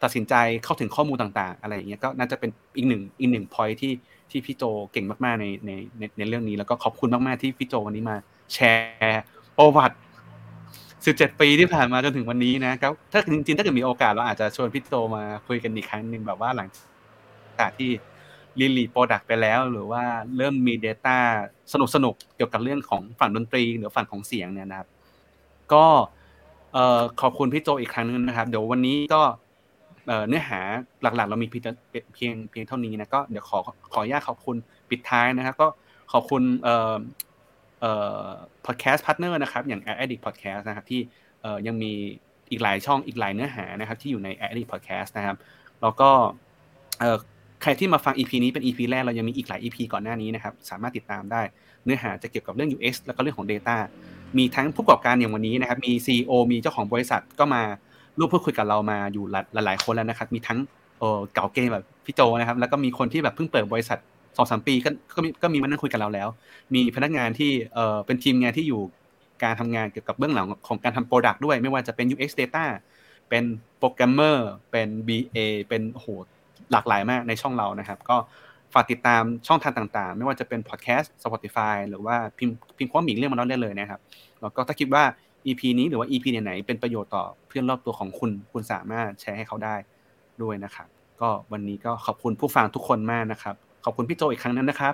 Speaker 1: ตัดสินใจเข้าถึงข้อมูลต่างๆ อะไรอย่างเงี้ยก็น่าจะเป็นอีกหนึ่งอีกหนึ่งพอยที่ที่พี่โจเก่งมากๆในในในเรื่องนี้แล้วก็ขอบคุณมากๆที่พี่โจวันนี้มา แชร์ประวัติสิบเจ็ดปีที่ผ่านมาจนถึงวันนี้นะครับถ้าจริงๆถ้าเกิดมีโอกาสเราอาจจะชวนพี่โจมาคุยกันอีกครั้งหนึ่งแบบว่าหลังจากที่ release product ไปแล้ว หรือว่าเริ่มมี Data สนุกสนุกเกี่ยวกับเรื่องของฝั่งดนตรี หรือฝั่งของเสียงเนี่ยนะครับ ก็ขอบคุณพี่โจอีกครั้งนึงนะครับ เดี๋ยววันนี้ก็ เนื้อหาหลักๆ เรามีเพียงเพียงเท่านี้นะก็เดี๋ยวขอขออนุญาตขอบคุณปิดท้ายนะครับก็ขอบคุณเอ่อเอ่อพอดแคสต์ partner นะครับอย่าง Addict Podcast นะครับที่เอ่อยังมีอีกหลายช่องอีกหลายเนื้อหานะครับที่อยู่ใน Addict Podcast นะครับแล้วก็เอ่อใครที่มาฟัง EP นี้เป็น EP แรกเรายังมีอีกหลาย EP ก่อนหน้านี้นะครับสามารถติดตามได้เนื้อหาจะเกี่ยวกับเรื่อง UX แล้วก็เรื่องของ Data มีทั้งผู้ประกอบการอย่างวันนี้นะครับมี CEO มีเจ้าของบริษัทก็มา ร่วมพูดคุยกับเรามาอยู่หลาย ๆ คนแล้วนะครับ มีทั้งเก่าเกมแบบพี่โจนะครับ แล้วก็มีคนที่แบบเพิ่งเปิดบริษัทสองสามปีก็ก็มีก็มีมานั่งคุยกับเราแล้ว มีพนักงานที่เออเป็นทีมงานที่อยู่การทำงานเกี่ยวกับเบื้องหลังของการทำโปรดักต์ด้วย ไม่ว่าจะเป็น UX Data เป็นโปรแกรมเมอร์เป็น BA เป็นโหหลากหลายมากในช่องเรานะครับ ก็ฝากติดตามช่องทางต่างๆ ไม่ว่าจะเป็นพอดแคสต์ Spotify หรือว่าพิมพ์พิมพ์คำว่าหมิงเรื่องมาเล่าได้เลยนะครับ แล้วก็ถ้าคิดว่า EP นี้หรือว่า EP ไหนๆเป็นประโยชน์ต่อเพื่อนรอบตัวของคุณ คุณสามารถแชร์ให้เขาได้ด้วยนะครับ ก็วันนี้ก็ขอบคุณผู้ฟังทุกคนมากนะครับ ขอบคุณพี่โจอีกครั้งนึงนะครับ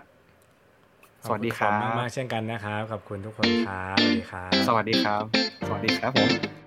Speaker 1: สวัสดีครั
Speaker 2: ขอบคุณมากๆเช่นกันนะครับ ขอบคุณทุกคนครับ สวัสดีครับ
Speaker 1: สวัสดีครับ สวัสดีครับผม